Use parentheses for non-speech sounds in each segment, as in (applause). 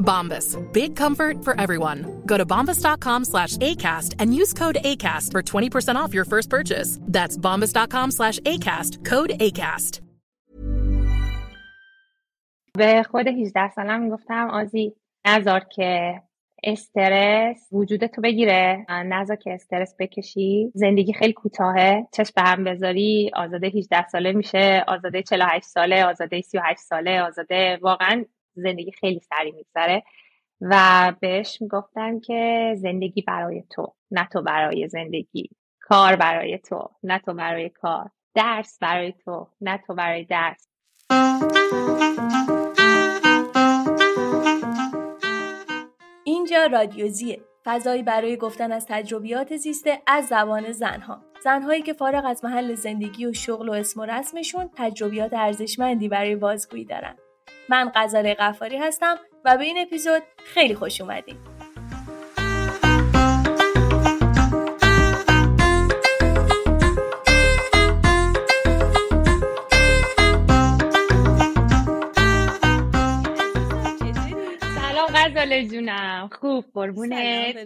Bombas. Big comfort for everyone. Go to bombas.com slash ACAST and use code ACAST for 20% off your first purchase. That's bombas.com slash ACAST. Code ACAST. به خود 18 سالم می‌گفتم آزی نذار که استرس وجود تو بگیره نذار که استرس بکشی زندگی خیلی کوتاهه چشم به هم بذاری آزاده 18 ساله میشه آزاده 48 ساله آزاده 38 ساله آزاده واقعا زندگی خیلی سریع میگذره و بهش می‌گفتم که زندگی برای تو نه تو برای زندگی. کار برای تو نه تو برای کار. درس برای تو نه تو برای درس. اینجا رادیوزیه. فضایی برای گفتن از تجربیات زیسته از زبان زنها. زنهایی که فارغ از محل زندگی و شغل و اسم و رسمشون تجربیات ارزشمندی برای بازگویی دارن. من غزاله قفاری هستم و به این اپیزود خیلی خوش اومدید غزاله جونم. خوب قربونت.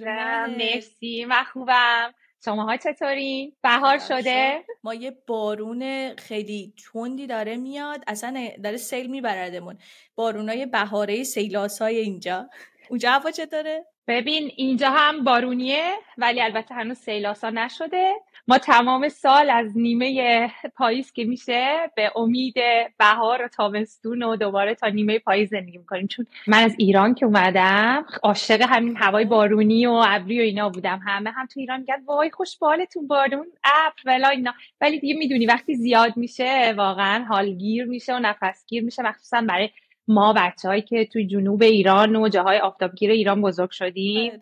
مرسی. من خوبم. شماها چطورین؟ بهار شده؟ ما یه بارون خیلی تندی داره میاد اصلا داره سیل میبردمون بارونای بهاره سیلاسای اینجا اونجا هوا چطوره؟ ببین اینجا هم بارونیه ولی البته هنوز سیلاسا نشده ما تمام سال از نیمه پاییز که میشه به امید بهار و تابستون و دوباره تا نیمه پاییز زندگی می‌کنیم. چون من از ایران که اومدم عاشق همین هوای بارونی و ابری و اینا بودم. همه هم تو ایران میگن وای خوش بالتون بارون ابر ولا اینا. ولی دیگه می‌دونی وقتی زیاد میشه واقعا حالگیر میشه و نفسگیر میشه مخصوصا برای ما بچههایی که توی جنوب ایران و جاهای آفتابگیر ایران بزرگ شدیم.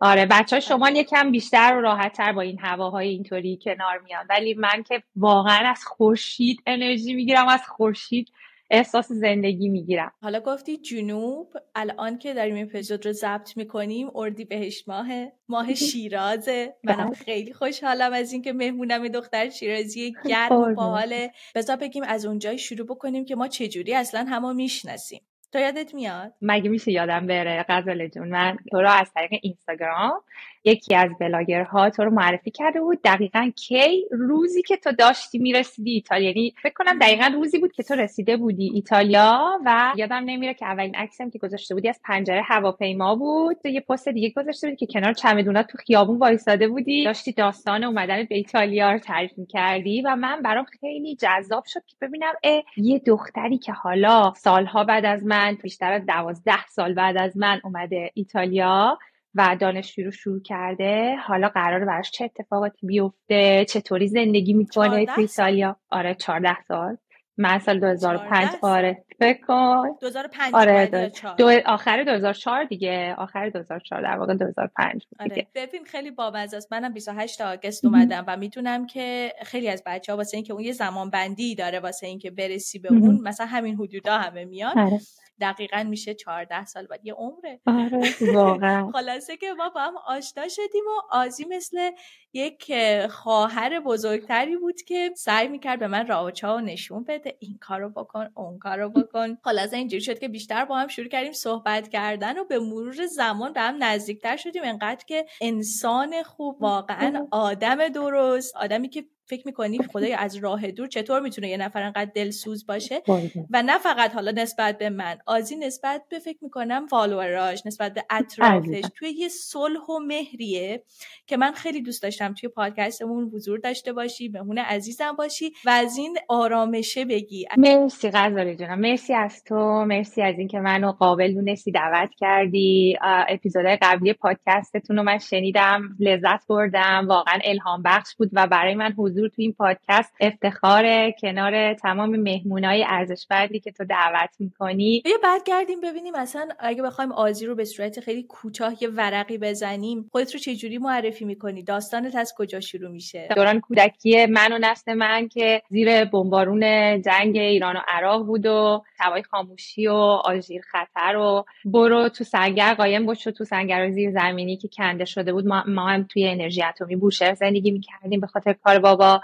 آره. بچه های شمال یکم بیشتر و راحتتر با این هواهای اینطوری کنار میان. ولی من که واقعا از خورشید انرژی می‌گیرم از خورشید احساس زندگی می‌گیرم. حالا گفتی جنوب الان که داریم این اپیزود رو ضبط می‌کنیم اردی بهشت ماهه ماه (laughs) شیرازه. منم خیلی خوشحالم از اینکه مهمونم دختر شیرازی گرم و باحاله. بذار بگیم از اونجای شروع بکنیم که ما چجوری اصلا همو می‌شناسیم. تو یادت میاد؟ مگه میشه یادم بره؟ غزاله جون من تو رو از طریق اینستاگرام یکی از بلاگرها تو رو معرفی کرده بود. دقیقا کی؟ روزی که تو داشتی می‌رسیدی ایتالیا. یعنی فکر کنم دقیقا روزی بود که تو رسیده بودی ایتالیا و یادم نمیره که اولین عکسم که گذاشته بودی از پنجره هواپیما بود. یه پست دیگه گذاشته بودی که کنار چمدونات تو خیابون وایساده بودی. داشتی داستان اومدن به ایتالیا رو تعریف می‌کردی و من برام خیلی جذاب شد که ببینم اه یه دختری که حالا سالها بعد از من بیشتر از دوازده سال بعد از من اومده ایتالیا و دانشجو رو شروع کرده. حالا قراره براش چه اتفاقاتی بیفته چطوری زندگی می‌کنه تو ایتالیا؟ آره 14 سال. من سال 2005 آره. فکر کن. 2005 آره دو... آخر 2004 دیگه. آخر 2004 در واقع 2005 بود آره. ببین خیلی بامزه است. منم 28 آگست اومدم و می‌تونم که خیلی از بچه ها واسه اینکه اون یه زمان بندی داره واسه اینکه برسی به اون مثلا همین حدودا همه میاد آره. دقیقا میشه 14 سال بعد. یه عمره. آره واقعا. (laughs) خلاصه که ما با هم آشنا شدیم و آزی مثل یک خواهر بزرگتری بود که سعی می‌کرد به من راوچا و نشون بده. این کارو بکن اون کارو بکن. خلاصه اینجوری شد که بیشتر با هم شروع کردیم صحبت کردن و به مرور زمان به هم نزدیکتر شدیم. انقدر که انسان خوب واقعا آدم درست. آدمی که فکر می‌کنی خدای از راه دور چطور می‌تونه یه نفر انقدر دلسوز باشه؟ و نه فقط حالا نسبت به من آزی نسبت به فکر می‌کنم فالووراش نسبت به اطرافش. توی یه صلح و مهریه که من خیلی دوست داشتم توی پادکستمون حضور داشته باشی مهمون عزیزم باشی و از این آرامشه بگی. مرسی غزالی جونم. مرسی از تو. مرسی از اینکه منو قابل دونستی دعوت کردی. اپیزودهای قبلی پادکستتون رو من شنیدم لذت بردم. واقعا الهام بخش بود و برای من حضور حضور تو این پادکست افتخار کنار تمام مهمونای ارزشمندی که تو دعوت می‌کنی. یه برگردیم ببینیم مثلا اگه بخوایم آزی رو به صورت خیلی کوتاه یه ورقی بزنیم خودت رو چجوری معرفی می‌کنی؟ داستانت از کجا شروع میشه؟ دوران کودکی من و نسل من که زیر بمبارون جنگ ایران و عراق بود و هوای خاموشی و آژیر خطر و برو تو سنگر قایم باش تو سنگر زیر زمینی که کنده شده بود. ما, ما هم توی انرژی اتمی بوشهر زندگی می‌کردیم به خاطر کار بابا 呃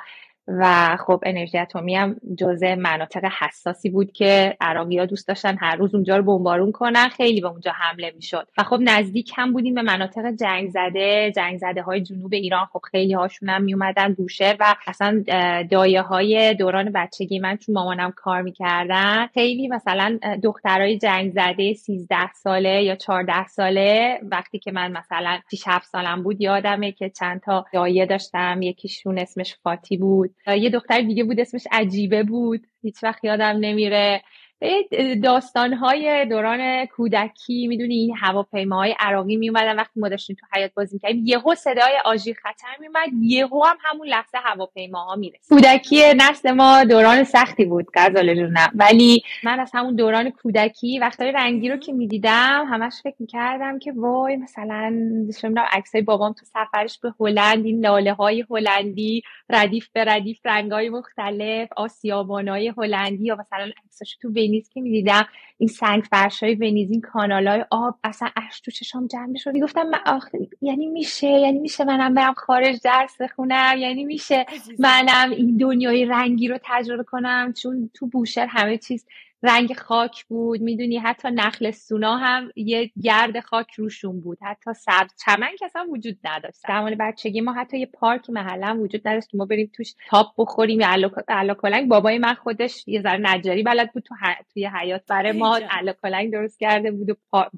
و خب انرژی اتمی هم جزء مناطق حساسی بود که عراقی ها دوست داشتن هر روز اونجا رو بمبارون کنن خیلی به اونجا حمله می‌شد. و خب نزدیک هم بودیم به مناطق جنگ زده جنگ زده های جنوب ایران. خب خیلی هاشون هم میومدن بوشهر و اصلا دایه های دوران بچگی من چون مامانم کار می‌کردن خیلی مثلا دخترای جنگ زده 13 ساله یا 14 ساله. وقتی که من مثلا 6 7 سالم بود یادمه که چند تا دایه داشتم. یکیشون اسمش فاتی بود. یه دختر دیگه بود اسمش عجیبه بود. هیچ وقت یادم نمیره. داستانهای دوران کودکی می‌دونی این هواپیماهای عراقی میومدن وقتی ما داشتیم تو حیات بازی می‌کردیم. یهو صدای آژیر خطر میومد یهو هم همون لحظه هواپیماها می‌رسید. کودکی نسل ما دوران سختی بود غزال جونم ولی من از همون دوران کودکی وقتای رنگی رو که می‌دیدم همش فکر می‌کردم که وای مثلا عکس عکسای بابام تو سفرش به هلند این لاله های هلندی ردیف به ردیف رنگای مختلف آسیابانای هلندی یا مثلا عکساش تو ونیز که می‌دیدم این سنگ فرش های ونیز این کانال های آب اصلا اش تو چشام جمع شد گفتم من آخ... یعنی میشه؟ یعنی میشه منم برم خارج درس بخونم؟ یعنی میشه منم این دنیای رنگی رو تجربه کنم؟ چون تو بوشهر همه چیز رنگ خاک بود می‌دونی؟ حتی نخل سونا هم یه گرد خاک روشون بود. حتی سبز چمن که اصلا وجود نداشت. زمان بچگی ما حتی یه پارک محله وجود نداشت که ما بریم توش تاپ بخوریم یا کلنگ بابای من خودش یه ذره نجاری بلد بود تو توی حیات برای ما کلنگ درست کرده بود و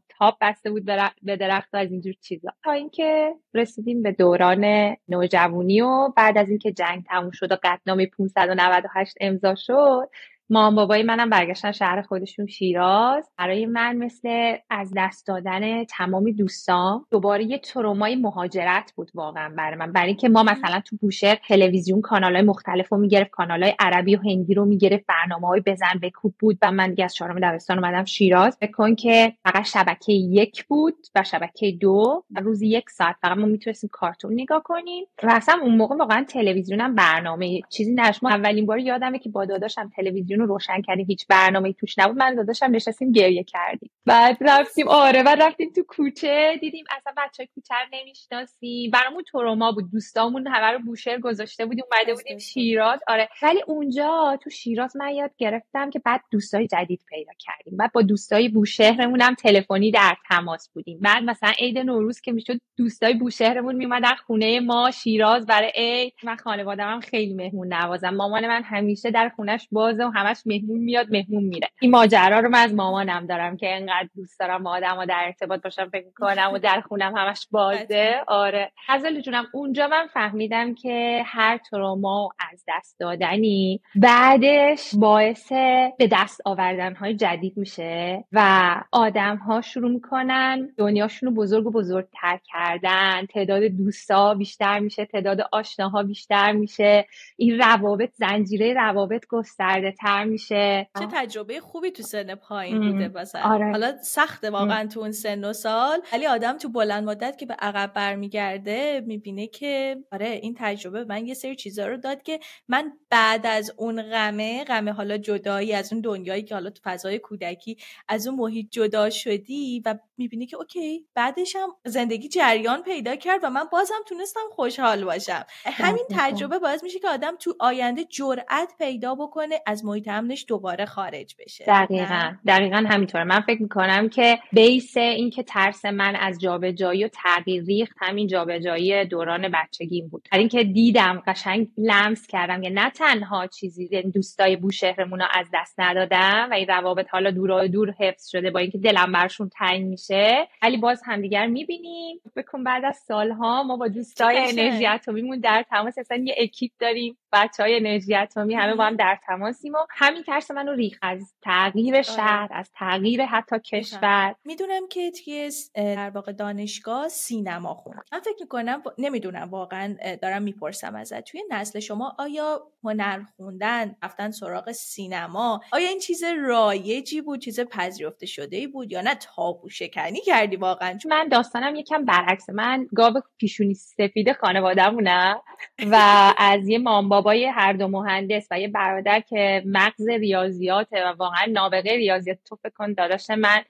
تاپ بسته بود به درخت از اینجور چیزا. تا اینکه رسیدیم به دوران نوجوانی و بعد از اینکه جنگ تموم شد و قطعنامه 598 امضا شد مام بابای منم برگشتن شهر خودشون شیراز. برای من مثل از دست دادن تمام دوستان دوباره یه ترومای مهاجرت بود واقعا برای من. برای اینکه ما مثلا تو بوشهر تلویزیون کانال های مختلف رو می‌گرفت کانال های عربی و هندی رو می‌گرفت برنامه های بزن بکوب بود. و من دیگه از چهارم دبستان اومدم شیراز. بکن که فقط شبکه یک بود و شبکه دو و روزی یک ساعت فقط ما می‌تونستیم کارتون نگاه کنیم. و اصلا اون موقع واقعا تلویزیونم برنامه. چیزی نداشت. اولین بار یادمه که با داداشم تلویزیون رو روشن کردیم. هیچ برنامه توش نبود. من داداشم نشستیم گریه کردیم. بعد رفتیم آره بعد رفتیم تو کوچه. دیدیم اصلا بچه کوچه رو نمی‌شناسیم. برامون تروما بود. دوستامون همه رو بوشهر گذاشته بودیم. اومده بودیم شیراز. آره. ولی اونجا تو شیراز من یاد گرفتم که بعد دوستای جدید پیدا کردیم. بعد با دوستای بوشهرمون هم تلفنی در تماس بودیم. بعد مثلا عید نوروز که می‌شد دوستای بوشهرمون میومدن خونه ما شیراز برای عید. من خانواده‌ام خیلی مهمون نوازم مامان من همیشه در خونش بازه و همش مهمون میاد مهمون میره. این ماجرا رو من از مامانم دارم که انقدر دوست دارم با آدم در ارتباط باشم فکر کنم و در خونم همش بازه. آره. غزل جونم اونجا من فهمیدم که هر تروما از دست دادنی بعدش باعث به دست آوردن های جدید میشه و آدم ها شروع می‌کنن دنیاشون رو بزرگ و بزرگتر کردن. تعداد دوستا بیشتر میشه تعداد آشناها بیشتر میشه. این روابط زنجیره روابط گسترده تر میشه. چه تجربه خوبی تو سن پایین بوده مثلا آره. حالا سخته واقعا تو اون سن و سال. ولی آدم تو بلند مدت که به عقب برمیگرده می‌بینه که آره این تجربه من یه سری چیزا رو داد که من بعد از اون غمه غمه حالا جدایی از اون دنیایی که حالا تو فضای کودکی از اون محیط جدا شدی و می‌بینی که اوکی بعدش هم زندگی جریان پیدا کرد و من بازم تونستم خوشحال باشم. همین تجربه باعث میشه که آدم تو آینده جرأت پیدا بکنه از محیط امنش دوباره خارج بشه. دقیقا. دقیقا همینطوره. من فکر می‌کنم که بیس این که ترس من از جابجایی و تغییر ریخت همین جابجایی دوران بچگیم بود. در اینکه دیدم قشنگ لمس کردم که نه تنها چیزی یعنی دوستای بوشهرمون از دست ندادم و این روابط حالا دور دور حفظ شده با اینکه دلم برشون تنگ میشه ولی باز همدیگر می‌بینیم. بکن بعد از سالها ما با دوستای انرژی اتمیمون در تماس اصلا یه اکیپ داریم. بچه های انرژی اتمی همه با هم در تماسیم و همین ترس منو ریخ از تغییر آره. شهر از تغییر حتی کشور. می‌دونم که توی در واقع دانشگاه سینما خون من فکر می‌کنم نمی‌دونم واقعا دارم می‌پرسم ازت. توی نسل شما آیا هنر خوندن رفتن سراغ سینما آیا این چیز رایجی بود چیز پذیرفته شده ای بود یا نه؟ تابو شکنی کردی واقعا؟ چون من داستانم یکم برعکس. من گاو پیشونی سفید خانوادهمونم (laughs) و از یه مام بابای هر دو مهندس و یه برادر که مغز ریاضیاته و واقعا نابغه ریاضیات. تو فکر کن داداش من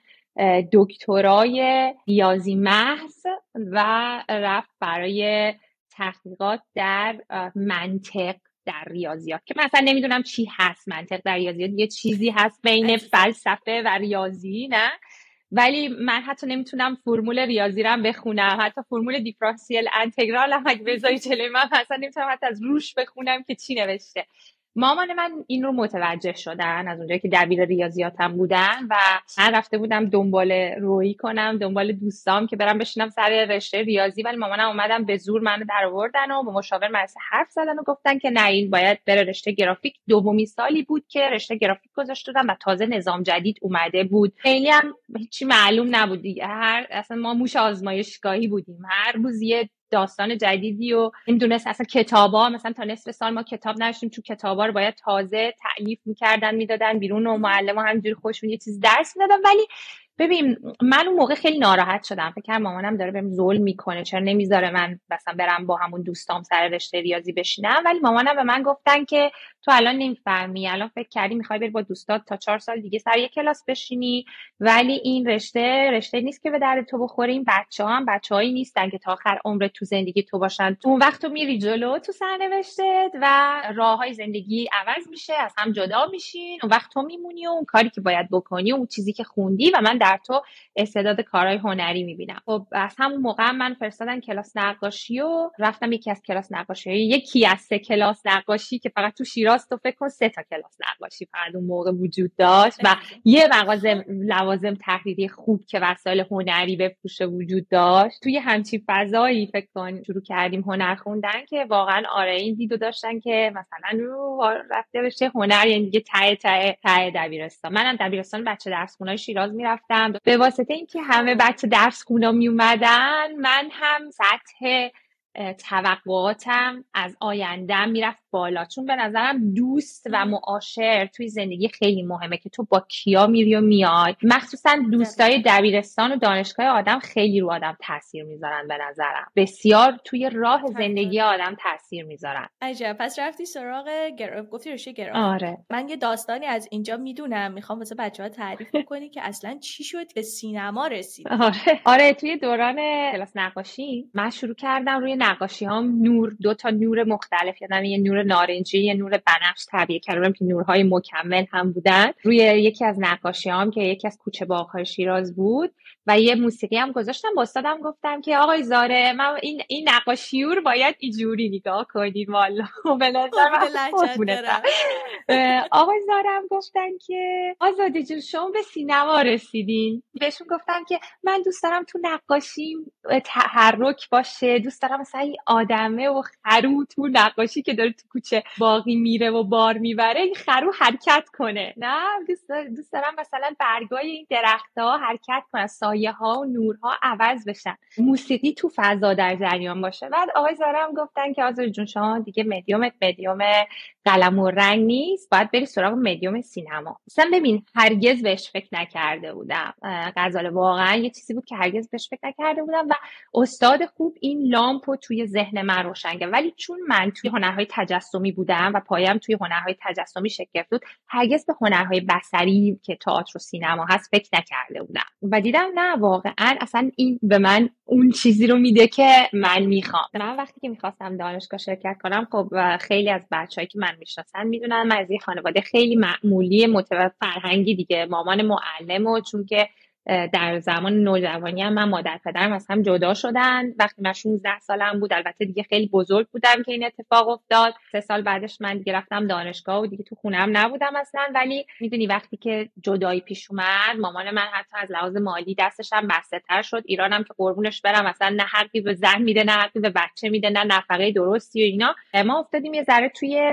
دکترای ریاضی محض و رفت برای تحقیقات در منطق در ریاضیات. که مثلا نمی‌دونم چی هست منطق در ریاضیات. یه چیزی هست بین فلسفه و ریاضی نه؟ ولی من حتی نمی‌تونم فرمول ریاضی رو بخونم. حتی فرمول دیفرانسیل انتگرال هم اگه بذاری جلوی من مثلا نمی‌تونم حتی از روش بخونم که چی نوشته. مامان من این رو متوجه شدن از اونجایی که دبیر ریاضیاتم بودن و من رفته بودم دنبال روی کنم دنبال دوستام که برم بشینم سر رشته ریاضی. ولی مامانم اومدم به زور منو در آوردن و با مشاور مدرسه حرف زدن و گفتن که نه این باید بره رشته گرافیک. دومی سالی بود که رشته گرافیک گذاشته و تازه نظام جدید اومده بود. خیلی هم هیچی معلوم نبود دیگه. هر اصلا ما موش آزمایشگاهی بودیم. هر روز یه داستان جدیدی و نمی‌دونست اصلا کتابا مثلا تا نصف سال ما کتاب نشیم چون کتابا رو باید تازه تعلیف می‌کردن می‌دادن بیرون و معلم همینجوری خوشون یه چیز درس می‌دادن. ولی ببین من اون موقع خیلی ناراحت شدم. فکر مامانم داره بهم ظلم می‌کنه. چرا نمی‌ذاره من مثلا برم با همون دوستام سر رشته ریاضی بشینم؟ ولی مامانم به من گفتن که تو الان نمی‌فهمی. الان فکر کردی می‌خوای بری با دوستات تا چهار سال دیگه سر یه کلاس بشینی. ولی این رشته رشته نیست که به درد تو بخوره. این بچه هم بچه هایی نیستن که تا آخر عمر تو زندگی تو باشن. اون وقت تو میری جلو تو سرنوشتت و راه های زندگی عوض میشه. از هم جدا میشین. اون وقت تو میمونی و اون کاری که باید بکنی و اون چیزی که خوندی و من در تو استعداد کارهای هنری می‌بینم. خب از همون موقع من فرستادن کلاس نقاشی و رفتم یکی از کلاس نقاشی. یکی از سه کلاس نقاشی که فقط تو شیراز تو فکر کن سه تا کلاس نقاشی فقط اون موقع وجود داشت و یه مغازه لوازم تحریری خوب که وسایل هنری بفروشه وجود داشت. توی همچین فضایی فکر کن شروع کردیم هنر خوندن که واقعا آره این دیدو داشتن که مثلا رو رفته بشه هنر یعنی دیگه ته ته ته دبیرستان. منم دبیرستان بچه درس شیراز می‌رفتم. به واسطه اینکه همه بچه درس خونا می اومدن من هم سطح توقعاتم از آیندهم می‌رفت بالا. چون به نظرم دوست و معاشر توی زندگی خیلی مهمه که تو با کیا میری و میای. مخصوصا دوستای دبیرستان و دانشگاه آدم خیلی رو آدم تاثیر می‌ذارن به نظرم. بسیار توی راه زندگی آدم تاثیر می‌ذارن. عجب. پس رفتی سراغ گراف گفتی رشته گراف آره. من یه داستانی از اینجا می‌دونم. می‌خوام واسه بچه ها تعریف کنی که اصلا چی شد به سینما رسید آره. آره توی دوران کلاس نقاشی من شروع کردم روی نقاشی هم نور دو تا نور مختلف یادم یه نور نارنجی یه نور بنفش طبیعه کردم که نورهای مکمل هم بودن. روی یکی از نقاشی هم که یکی از کوچه باغهای شیراز بود و یه موسیقی هم گذاشتم. با استادم گفتم که آقای زاره من این این نقاشیور باید اینجوری نگاه کنید والا. (laughs) به نظر آقای زاره هم گفتن که آزادی جون شما به سینما رسیدین. بهشون گفتم که من دوست دارم تو نقاشیم تحرک باشه دوست دارم مثلا آدمه و خرو تو نقاشی که داره تو کوچه باقی میره و بار می‌بره این خرو حرکت کنه. نه دوست دارم مثلا برگای این درخت ها حرکت کنه سایه ها و نورها عوض بشن. موسیقی تو فضا در جریان باشه. بعد آقای زارم گفتن که آزار جون شما دیگه مدیومت مدیوم قلم و رنگ نیست باید بری سراغ مدیوم سینما. مثلا ببین هرگز بهش فکر نکرده بودم. غزاله واقعا یه چیزی بود که هرگز بهش فکر نکرده بودم و استاد خوب این لامپ رو توی ذهن من روشن کرد. ولی چون من توی هنرهای تجسمی بودم و پایم توی هنرهای تجسمی شکل بود هرگز به هنرهای بصری که تئاتر و سینما هست فکر نکرده بودم. و دیدم نه واقعا اصلا این به من اون چیزی رو میده که من می‌خوام. من وقتی که می‌خواستم دانشگاه شرکت کنم خب خیلی از بچههایی که من من می‌شناسن می‌دونن. من از یه خانواده خیلی معمولی متوسط فرهنگی دیگه. مامان معلم و چون که در زمان نوجوانی هم من مادر پدرم از هم جدا شدن. وقتی من 16 سالم بود البته دیگه خیلی بزرگ بودم که این اتفاق افتاد. سه سال بعدش من دیگه رفتم دانشگاه و دیگه تو خونم نبودم اصلا. ولی می‌دونی وقتی که جدایی پیش اومد مامان من حتی از لحاظ مالی دستش هم بسته تر شد. ایرانم که قربونش برم اصلا نه حقی به زن میده نه حقی به بچه میده نه نفقه درستی و اینا. ما افتادیم یه ذره توی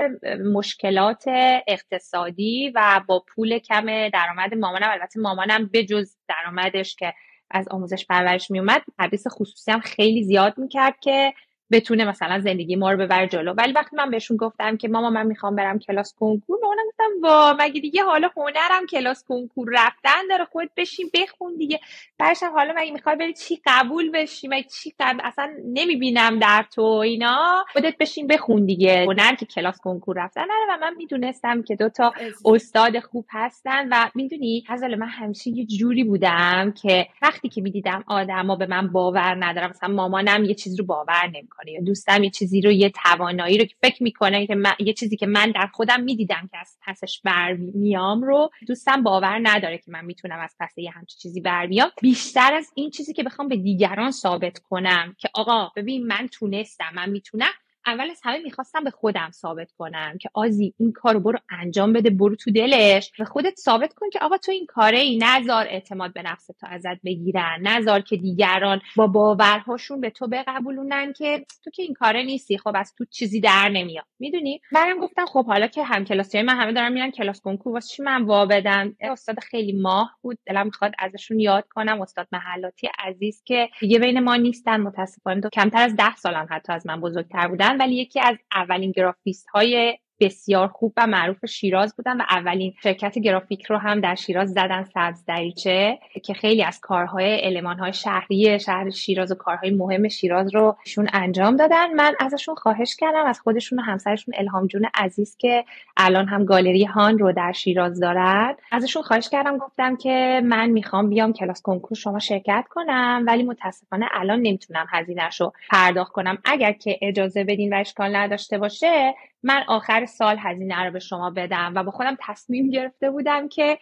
مشکلات اقتصادی و با پول کم درآمد مامانم. البته مامانم بجز درآمدش که از آموزش پرورش میومد تدریس خصوصی هم خیلی زیاد می‌کرد که بتونه مثلا زندگی ما رو ببر جلو. ولی وقتی من بهشون گفتم که ماما من می‌خوام برم کلاس کنکور اونم گفتم وا مگه دیگه حالا هنرم کلاس کنکور رفتن داره خود بشین بخون دیگه. برشم حالا مگه می‌خوای بری چی قبول بشی؟ مگه چی قبول؟ اصلا نمی‌بینم در تو اینا. خودت بشین بخون دیگه. هنر که کلاس کنکور رفتن و من می‌دونستم که دوتا استاد خوب هستن و می‌دونی حالا من همیشه یه جوری بودم که وقتی که می‌دیدم آدما به من باور ندارم مثلا مامانم یه چیز رو باور نمی‌کنه. یا دوستم یه چیزی رو یه توانایی رو که فکر می‌کنه که من، یه چیزی که من در خودم می‌دیدم که از پسش برمیام رو دوستم باور نداره که من می‌تونم از پس یه همچین چیزی برمیام بیشتر از این چیزی که بخوام به دیگران ثابت کنم که آقا ببین من تونستم من می‌تونم اول از همه می‌خواستم به خودم ثابت کنم که آزی این کار رو برو انجام بده برو تو دلش. و خودت ثابت کن که آقا تو این کاره ای نزار اعتماد به نفس تو ازت بگیرن نزار که دیگران با باورهاشون به تو بقبولونن که تو که این کاره نیستی خب از تو چیزی در نمیاد. می‌دونی؟ منم گفتم خب حالا که هم کلاسی من همه دارن میرن کلاس کنکور واسه چی من وا بدم؟ استاد خیلی ماه بود دلم می‌خواد ازشون یاد کنم. استاد محلاتی عزیز که دیگه بین ما نیستن متاسفانه کمتر از ده سالن حتی از من بزرگتر بودن. ولی یکی از اولین گرافیست های بسیار خوب و معروف شیراز بودن و اولین شرکت گرافیک رو هم در شیراز زدن سبز دریچه که خیلی از کارهای المانهای شهری شهر شیراز و کارهای مهم شیراز رو شون انجام دادن. من ازشون خواهش کردم از خودشون و همسرشون الهام جون عزیز که الان هم گالری هان رو در شیراز دارن. ازشون خواهش کردم گفتم که من می‌خوام بیام کلاس کنکور شما شرکت کنم ولی متاسفانه الان نمی‌تونم هزینهش رو پرداخت کنم. اگر که اجازه بدین و اشکال نداشته باشه من آخر سال هزینه رو به شما بدم و با خودم تصمیم گرفته بودم که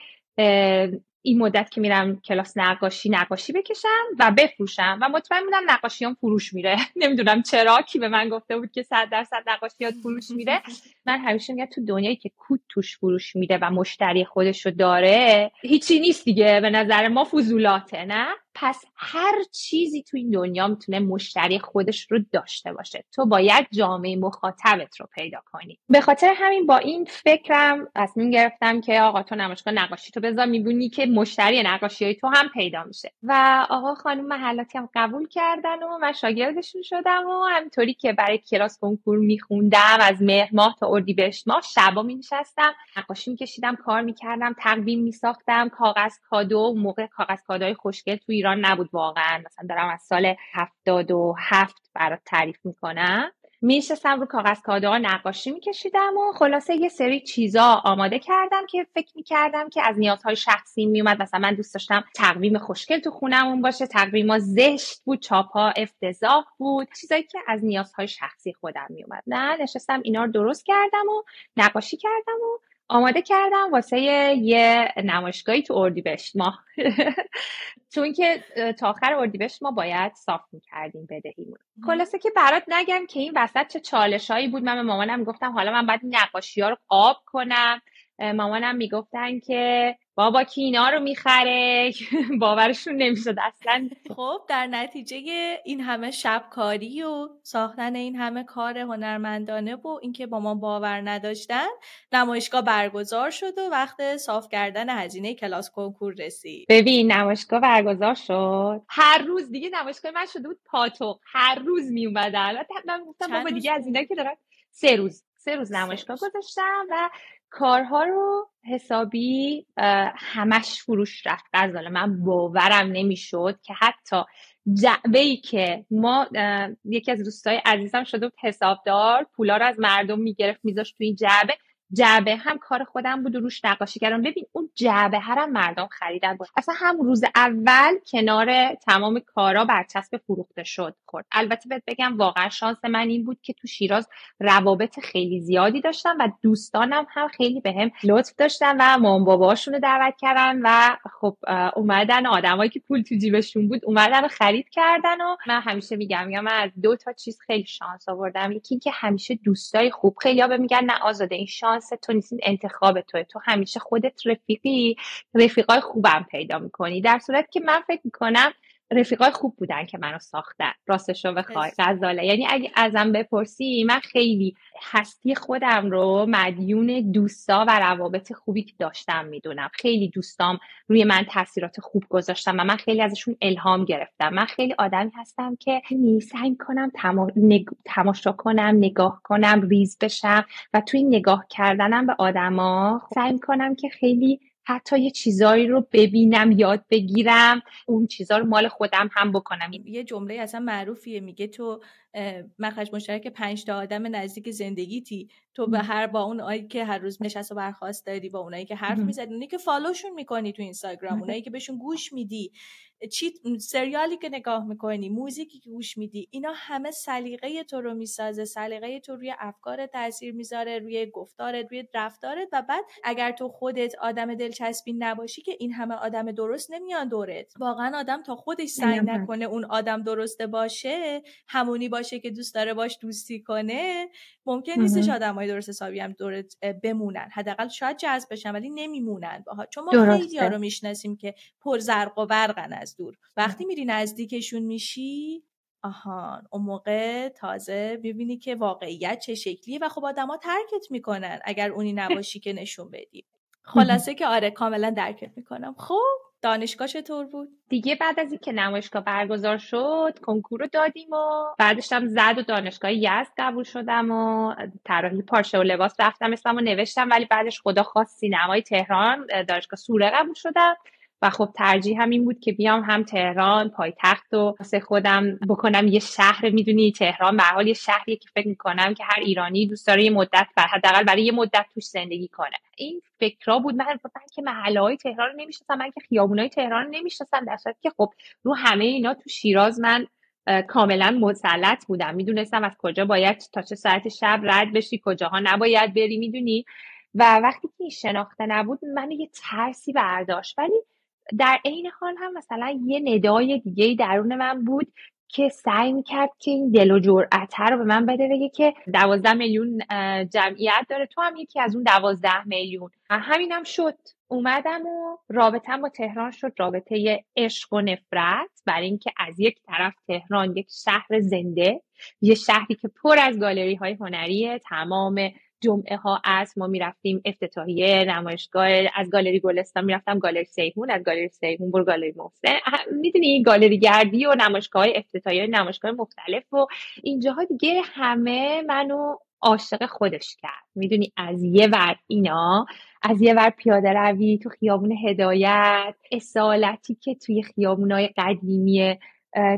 این مدت که میرم کلاس نقاشی نقاشی بکشم و بفروشم و مطمئن بودم نقاشیام فروش میره. (laughs) نمی‌دونم چرا کی به من گفته بود که صد درصد نقاشیات فروش میره. من همیشه میگم تو دنیایی که کود توش فروش میده و مشتری خودش رو داره هیچی نیست دیگه به نظر ما فضولاته نه؟ پس هر چیزی تو این دنیا می‌تونه مشتری خودش رو داشته باشه. تو باید جامعه مخاطبت رو پیدا کنی. به خاطر همین با این فکرم تصمیم گرفتم که آقا تو نمایشگاه نقاشی تو بذار می‌بینی که مشتری نقاشی های تو هم پیدا میشه. و آقا خانم محلاتی هم قبول کردن و من شاگردشون شدم و همینطوری که برای کلاس کنکور میخوندم از مهر ماه تا اردیبهشت ماه شبا مینشستم. نقاشی میکشیدم کار می‌کردم تقویم میساختم کاغذ کادو موقع کاغذ کادوهای خوشگل تو ایران نبود واقعا. مثلا دارم از سال هفتاد و هفت برات تعریف می‌کنم. میشستم رو کاغذ کادوها نقاشی میکشیدم و خلاصه یه سری چیزا آماده کردم که فکر می‌کردم که از نیازهای شخصی میومد. مثلا من دوست داشتم تقویم خوشگل تو خونمون باشه تقویما زشت بود چاپا افتضاح بود. چیزایی که از نیازهای شخصی خودم میومد نه نشستم اینا رو درست کردم و نقاشی کردم و آماده کردم واسه یه نمایشگاهی تو اردیبهشت ماه (laughs) چون که تا آخر اردیبهشت ما باید صاف می‌کردیم بدهیمون خلاصه که برات نگم که این وسط چه چالشایی بود. من به مامانم گفتم حالا من باید نقاشی ها رو آب کنم. مامانم می‌گفتن که بابا کی اینا رو می‌خره. (laughs) باورشون نمی‌شد اصلا. خب در نتیجه این همه شبکاری و ساختن این همه کار هنرمندانه و اینکه با ما باور نداشتن نمایشگاه برگزار شد و وقت صاف کردن هزینه کلاس کنکور رسید. ببین نمایشگاه برگزار شد. هر روز دیگه نمایشگاه من شده بود پاتوق. هر روز می البته من گفتم بابا دیگه از اینا که دارن سه روز. سه روز نمایشگاه گذاشتم و کارها رو حسابی همش فروش رفت. غزاله من باورم نمی‌شد که حتی جعبه ای که ما یکی از دوستای عزیزم شده بود حسابدار پولا رو از مردم می‌گرفت میذاشت تو این جعبه. جعبه هم کار خودم بود و روش نقاشی کردم. ببین اون جعبه هرم مردم خریدن بود. اصلا هم روز اول کنار تمام کارا برچسب فروخته شد خورد. البته بهت بگم واقعا شانس من این بود که تو شیراز روابط خیلی زیادی داشتم و دوستانم هم خیلی بهم به لطف داشتن و مام باباشون رو دعوت کردن و خب اومدن آدمایی که پول تو جیبشون بود اومدن و خرید کردن و من همیشه میگم میگم من از دو تا چیز خیلی شانس آوردم. یکی که همیشه دوستای خوب خیلی ها به میگن نه آزاده این شانس تو نیست انتخاب توه. تو همیشه خودت رفیقی رفیقای خوبم پیدا می‌کنی. در صورت که من فکر می‌کنم رفیقای خوب بودن که منو ساختن راستش رو بخوای غزاله. یعنی اگه ازم بپرسی من خیلی هستی خودم رو مدیون دوستا و روابط خوبی که داشتم می‌دونم. خیلی دوستام روی من تاثیرات خوب گذاشتم و من خیلی ازشون الهام گرفتم. من خیلی آدمی هستم که سعی کنم تماشا کنم نگاه کنم ریز بشم و توی نگاه کردنم به آدما سعی کنم که خیلی حتی یه چیزایی رو ببینم یاد بگیرم اون چیزا رو مال خودم هم بکنم. یه جمله اصلا معروفیه میگه تو مخرج مشترک پنج تا آدم نزدیک زندگیتی. تو به هر با اون آی که هر روز نشست و برخواست داری با اونایی که حرف می‌زدی اونایی که فالوشون می‌کنی تو اینستاگرام اونایی که بهشون گوش میدی چی سریالی که نگاه می‌کنی موزیکی که گوش میدی اینا همه سلیقه تو رو می‌سازه سلیقه تو روی افکار تاثیر می‌ذاره روی گفتارت روی رفتارت و بعد اگر تو خودت آدم دلچسبی نباشی که این همه آدم درست نمیان دورت. واقعا آدم تا خودش سعی نکنه اون آدم درسته باشه همونی باشه که دوست داره باش دوستی کنه ممکن نیستش آدمای درست حسابی هم دورت بمونن. حداقل شاید جذب بشن ولی نمیمونن باها. چون ما خیلی رو می‌شناسیم که پر زرق و برقن از دور. وقتی میری نزدیکشون میشی آهان اون موقع تازه می‌بینی که واقعیت چه شکلیه و خب آدما ترکت می‌کنن اگر اونی نباشی که نشون بدی. (laughs) خلاصه که آره کاملا درکت می‌کنم. خب دانشگاه چطور بود؟ دیگه بعد از اینکه نمایشگاه برگزار شد کنکور رو دادیم و بعدش هم زد و دانشگاه یزد قبول شدم و طراحی پارچه و لباس رفتم اسمم و نوشتم ولی بعدش خدا خواست سینمای تهران دانشگاه سوره قبول شدم. و خب ترجیح هم این بود که بیام هم تهران پایتخت و واسه خودم بکنم یه شهر می‌دونی تهران به حال یه شهری که فکر می‌کنم که هر ایرانی دوست داره یه مدت بر حداقل برای یه مدت توش زندگی کنه. این فکرها بود من من که محله های تهران رو نمی‌شناسم من که خیابون تهران رو نمی‌شناسم در که خب رو همه اینا تو شیراز من کاملا مسلط بودم. می‌دونستم از کجا باید تا چه ساعت شب رد بشی کجاها نباید بری می‌دونی؟ و وقتی که این شناخته نبود من یه ترسی برداشت. ولی در عین حال هم مثلا یه ندای دیگه درون من بود که سعی می‌کرد که این دل و جرأت رو به من بده بگه که دوازده میلیون جمعیت داره تو هم یکی از اون دوازده میلیون. همینم شد. اومدم و رابطم با تهران شد. رابطه عشق و نفرت برای اینکه از یک طرف تهران یک شهر زنده یه شهری که پر از گالری های هنریه تمام جمعه ها از ما می‌رفتیم افتتاحیه نمایشگاه از گالری گلستان می‌رفتم گالری سیمون از گالری سیمون برو گالری محسن. می‌دونی گالری گردی و نمایشگاه افتتاحیه نمایشگاه مختلف و اینجاها دیگه همه منو عاشق خودش کرد. می‌دونی از یه ور اینا از یه ور پیاده روی تو خیابون هدایت اصالتی که توی خیابونای قدیمی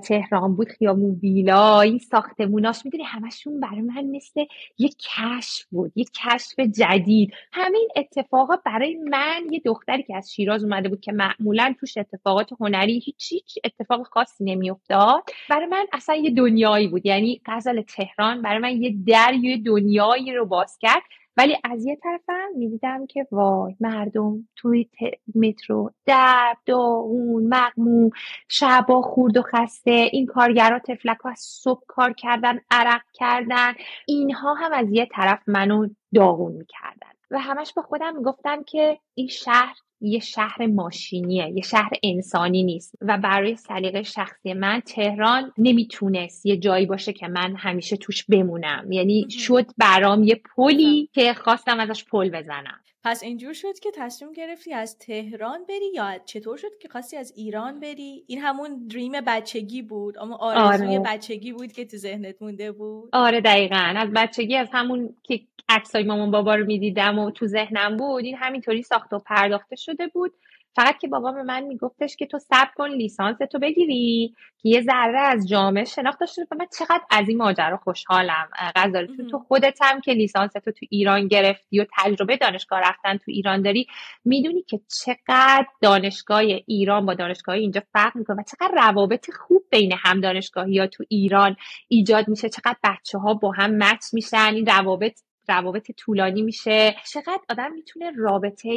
تهران بود خیابون ویلا این ساختموناش. می‌دونی همشون برای من مثل یک کشف بود یک کشف جدید. همین اتفاقا برای من یه دختری که از شیراز اومده بود که معمولا توش اتفاقات هنری هیچ هیچ اتفاق خاصی نمیافتاد. برای من اصلا یه دنیایی بود. یعنی غزل تهران برای من یه در یه دنیایی رو باز کرد. ولی از یه طرفم می‌دیدم که وای مردم توی مترو درد داغون مقموم شبا خورد و خسته این کارگرا تفلک ها صبح کار کردن عرق کردن. اینها هم از یه طرف منو داغون می‌کردن. و همش به خودم می‌گفتم که این شهر یه شهر ماشینیه یه شهر انسانی نیست. و برای سلیقه شخصی من تهران نمی‌تونست یه جایی باشه که من همیشه توش بمونم. یعنی شد برام یه پلی که خواستم ازش پل بزنم. پس اینجور شد که تصمیم گرفتی از تهران بری یا چطور شد که خواستی از ایران بری؟ این همون دریم بچگی بود اما آرزوی آره. بچگی بود که تو ذهنت مونده بود؟ آره دقیقا. از بچگی از همون که عکسای مامان بابا رو می‌دیدم و تو ذهنم بود این همینطوری ساخته و پرداخته شده بود. فقط که بابا به من میگفتش که تو صبر کن لیسانس تو بگیری که یه ذره از جامعه شناخت داشته و من چقدر از این ماجرا خوشحالم. غزال تو خودت هم که لیسانس تو تو ایران گرفتی و تجربه دانشگاه رفتن تو ایران داری می‌دونی که چقدر دانشگاه ایران با دانشگاه اینجا فرق می‌کنه و چقدر روابط خوب بین هم دانشگاهی ها تو ایران ایجاد میشه. چقدر بچه ها با هم مچ میشن. این روابط روابط طولانی میشه. چقدر آدم می‌تونه رابطه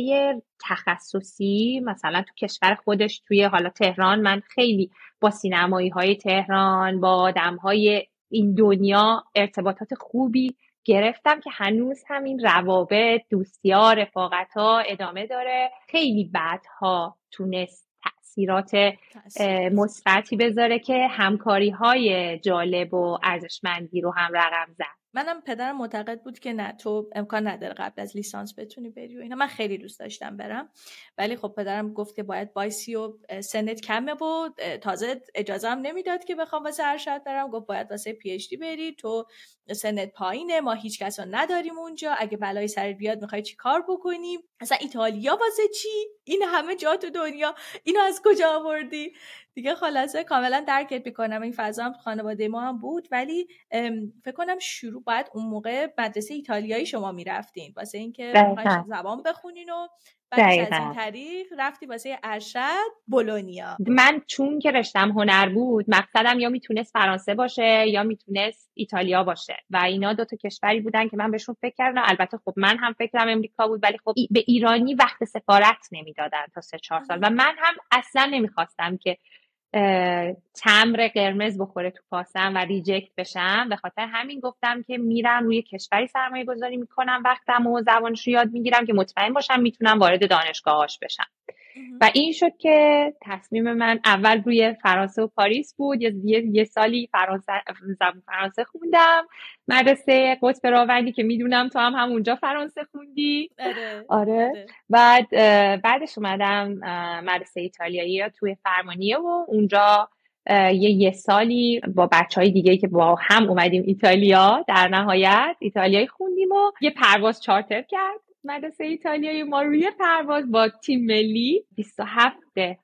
تخصصی مثلا تو کشور خودش توی حالا تهران من خیلی با سینمایی های تهران با آدم های این دنیا ارتباطات خوبی گرفتم که هنوز هم این روابط دوستی ها رفاقت ها ادامه داره. خیلی بعدها تونست تاثیرات مثبتی بذاره که همکاری های جالب و ارزشمندی رو هم رقم زد. منم پدرم معتقد بود که نه تو امکان نداره قبل از لیسانس بتونی بری و اینا. من خیلی دوست داشتم برم. ولی خب پدرم گفت که باید بایسی و سنت کمه بود تازه اجازه هم نمی‌داد که بخوام واسه ارشد برم. گفت باید واسه پی اچ دی بری. تو سنت پایینه ما هیچ کس نداریم اونجا. اگه بلای سرت بیاد می‌خوای چی کار بکنیم اصلا ایتالیا واسه چی؟ این همه جا تو دنیا. اینو از کجا آوردی؟ دیگه خلاصه کاملا درکت می‌کنم. این فضا هم خانواده ما هم بود ولی فکر کنم شروع باید اون موقع مدرسه ایتالیایی شما می‌رفتین. واسه اینکه زبان بخونین و بعد از این طریق رفتی واسه ارشد بولونیا. من چون که رشتم هنر بود مقصدم یا می‌تونست فرانسه باشه یا می‌تونست ایتالیا باشه. و اینا دو تا کشوری بودن که من بهشون فکر کردم. البته خب من هم فکرم امریکا بود ولی خب به ایرانی وقت سفارت نمی‌دادن تا سه چهار سال. و من هم اصلا نمی‌خواستم که تمر قرمز بخوره تو پاسم و ریجکت بشم. به خاطر همین گفتم که میرم روی کشوری سرمایه گذاری می‌کنم. وقتم و زبانش رو یاد می‌گیرم که مطمئن باشم می‌تونم وارد دانشگاهاش بشم. و این شد که تصمیم من اول روی فرانسه و پاریس بود. یه, یه سالی فرانسه فرانسه خوندم. مدرسه قطب راوندی که می‌دونم تو هم همونجا فرانسه خوندی. آره, آره. آره. بعد بعدش اومدم مدرسه ایتالیایی توی فرمانیه و اونجا یه یه سالی با بچه های دیگه که با هم اومدیم ایتالیا در نهایت ایتالیایی خوندیم و یه پرواز چارتر کرد. مدرسه ایتالیایی ما روی پرواز با تیم ملی 27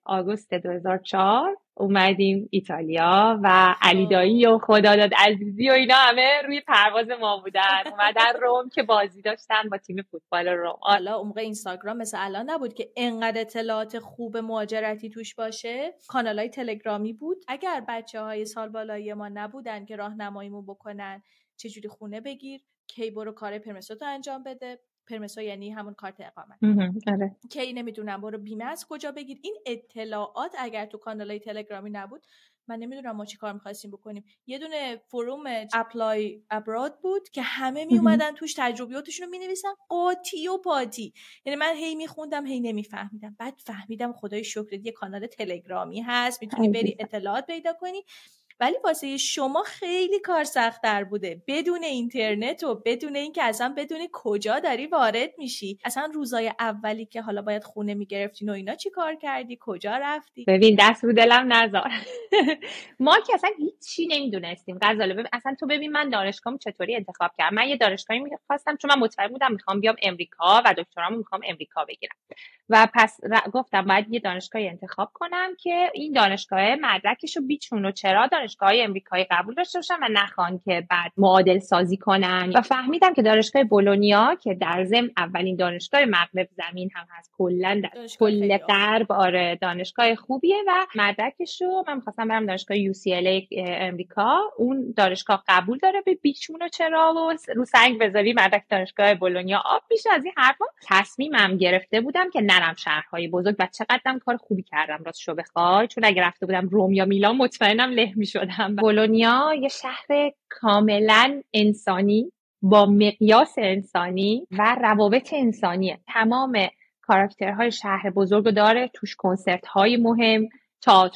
آگوست 2004 اومدیم ایتالیا و علی دایی و خداداد عزیزی و اینا همه روی پرواز ما بودن. اومدن روم که بازی داشتن با تیم فوتبال روم. حالا اون اینستاگرام مثل الان نبود که انقدر اطلاعات خوب مهاجرتی توش باشه؟ کانال تلگرامی بود. اگر بچه های سال بالایی ما نبودن که راهنماییمون بکنن چجوری خونه بگیر؟ کی برو کار پرمسوتو انجام بده. پرمسا یعنی همون کارت اقامت. آره. کی نمی‌دونم برو بیمه از کجا بگیر. این اطلاعات اگر تو کانال تلگرامی نبود من نمی‌دونم ما چی کار می‌خواستیم بکنیم. یه دونه فروم اپلای ابراد بود که همه می اومدن توش تجربیاتشون رو می‌نویسن. قاطی و پاتی. یعنی من هی میخوندم هی نمیفهمیدم. بعد فهمیدم خدای شکر یه کانال تلگرامی هست. می‌تونی بری اطلاعات پیدا کنی. ولی واسه شما خیلی کار سختتر بوده. بدون اینترنت و بدون اینکه اصلا بدون کجا داری وارد میشی. اصلا روزای اولی که حالا باید خونه می‌گرفتین و اینا چی کار کردی؟ کجا رفتی؟ ببین دست رو دلم نذار (laughs) ما که اصلا هیچی نمی‌دونستیم. غزاله ببین اصلا تو ببین من دانشگاهم چطوری انتخاب کردم. من یه دانشگاهی می‌خواستم چون من مطمئن بودم می‌خوام بیام امریکا و دکترامو می‌خوام امریکا بگیرم. و پس گفتم باید یه دانشگاهی انتخاب کنم که این دانشگاه مدرکش رو بیچون و چرا امریکایی قبول داشته باشن و نخوان که بعد معادل سازی کنن. و فهمیدم که دانشگاه بولونیا که در ضمن اولین دانشگاه مغرب زمین هم هست کلا در کل غرب آره دانشگاه خوبیه و مدرکش رو من می‌خواستم برم دانشگاه UCLA امریکا. اون دانشگاه قبول داره به بیچون و چرا و رو سنگ بذاری مدرک دانشگاه بولونیا آب میشه. از این حرفا تصمیمم گرفته بودم که نرم شهرهای بزرگ و چقدرم کار خوبی کردم راست شو بخوای. چون اگه رفته بودم روم یا میلان مطمئنم له می‌شدم بولونیا یه شهر کاملا انسانی با مقیاس انسانی و روابط انسانیه. تمام کاراکترهای شهر بزرگ داره. توش کنسرت های مهم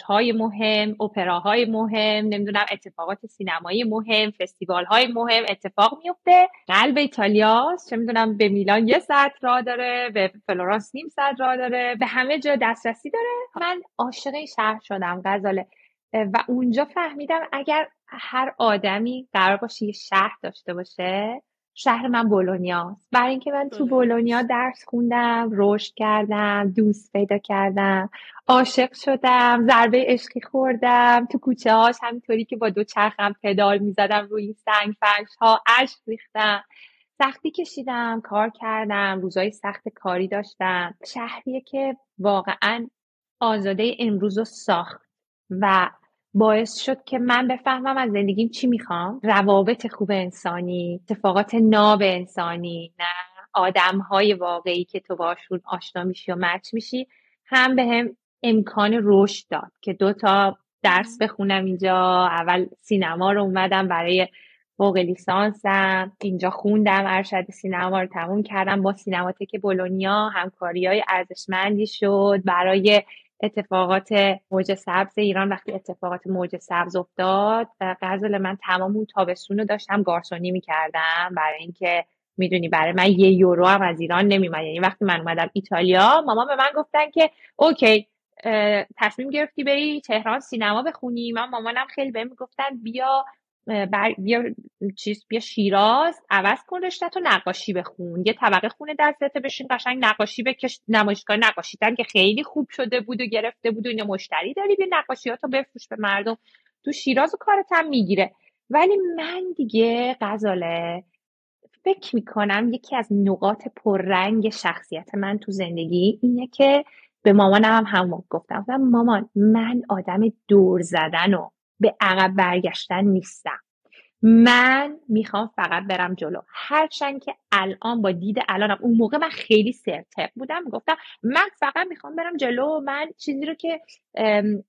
های مهم اپراهای مهم نمی‌دونم اتفاقات سینمایی مهم فستیوال های مهم اتفاق میفته قلب ایتالیا چه می‌دونم به میلان یه ساعت راه داره به فلورانس نیم ساعت راه داره. به همه جا دسترسی داره. من عاشق این شهر شدم غزاله. و اونجا فهمیدم اگر هر آدمی قرار باشه یه شهر داشته باشه شهر من بولونیاست. برای اینکه من تو بولونیا درس خوندم رشد کردم دوست پیدا کردم عاشق شدم ضربه عشقی خوردم. تو کوچه هاش همینطوری که با دو چرخم پدال می‌زدم روی این سنگ فرش ها اشک ریختم. سختی کشیدم کار کردم روزای سخت کاری داشتم. شهریه که واقعا آزاده امروز رو ساخت و باعث شد که من بفهمم از زندگیم چی می‌خوام. روابط خوب انسانی اتفاقات ناب انسانی نه آدم های واقعی که تو باشون آشنا میشی و مچ میشی. هم به هم امکان رشد داد که دو تا درس بخونم اینجا. اول سینما رو اومدم برای فوق لیسانسم. اینجا خوندم ارشد سینما رو تموم کردم. با سینماتک بولونیا همکاری های ارزشمندی شد. برای اتفاقات موج سبز ایران وقتی اتفاقات موج سبز افتاد غزل من تمام اون تابستون رو داشتم گارسونی می‌کردم برای اینکه می‌دونی برای من یه یورو هم از ایران نمیومد یعنی وقتی من اومدم ایتالیا مامان به من گفتن که اوکی تصمیم گرفتی بری تهران سینما بخونی. من مامانم خیلی بهم گفتن بیا بیا چیز بیا شیراز عوض کن رشته نقاشی بخون. یه طبقه خونه دستت بشین قشنگ نقاشی بکش نمایشگاه نقاشیدن که خیلی خوب شده بود و گرفته بود و اینو مشتری داری بیا نقاشیاتو بفروش به مردم. تو شیراز و کارت هم می‌گیره. ولی من دیگه غزاله فکر می‌کنم یکی از نقاط پررنگ شخصیت من تو زندگی اینه که به مامانم هم همون گفتم مامان من آدم دور زدن و به عقب برگشتن نیستم. من می‌خوام فقط برم جلو. هرچند که الان با دید الانم. اون موقع من خیلی سرتق بودم. گفتم من فقط می‌خوام برم جلو. من چیزی رو که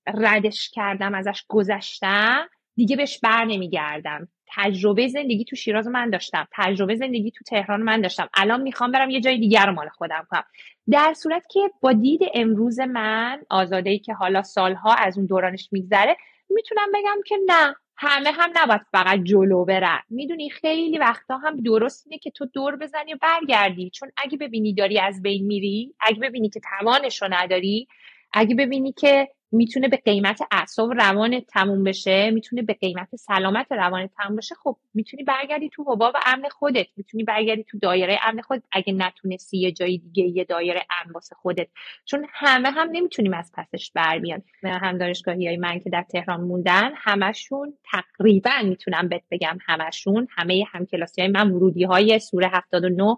ردش کردم ازش گذشتم دیگه بهش بر نمیگردم. تجربه زندگی تو شیراز من داشتم. تجربه زندگی تو تهران من داشتم. الان می‌خوام برم یه جای دیگر رو مال خودم کنم. در صورت که با دید امروز من آزاده ای که حالا سالها از اون دورانش میگذره می‌تونم بگم که نه همه هم نباید فقط جلو برن. می‌دونی خیلی وقتا هم درست اینه که تو دور بزنی و برگردی. چون اگه ببینی داری از بین میری اگه ببینی که توانش نداری اگه ببینی که می‌تونه به قیمت اعصاب روان تموم بشه می‌تونه به قیمت سلامت روان تموم بشه. خب می‌تونی برگردی تو حباب امن خودت. می‌تونی برگردی تو دایره امن خودت اگه نتونستی یه جای دیگه یه دایره امن واسه خودت. چون همه هم نمی‌تونیم از پسش بر بیان هم دانشگاهی های من که در تهران موندن همشون تقریبا می‌تونم بهت بگم همشون همه همکلاسی های من ورودی های سوره 79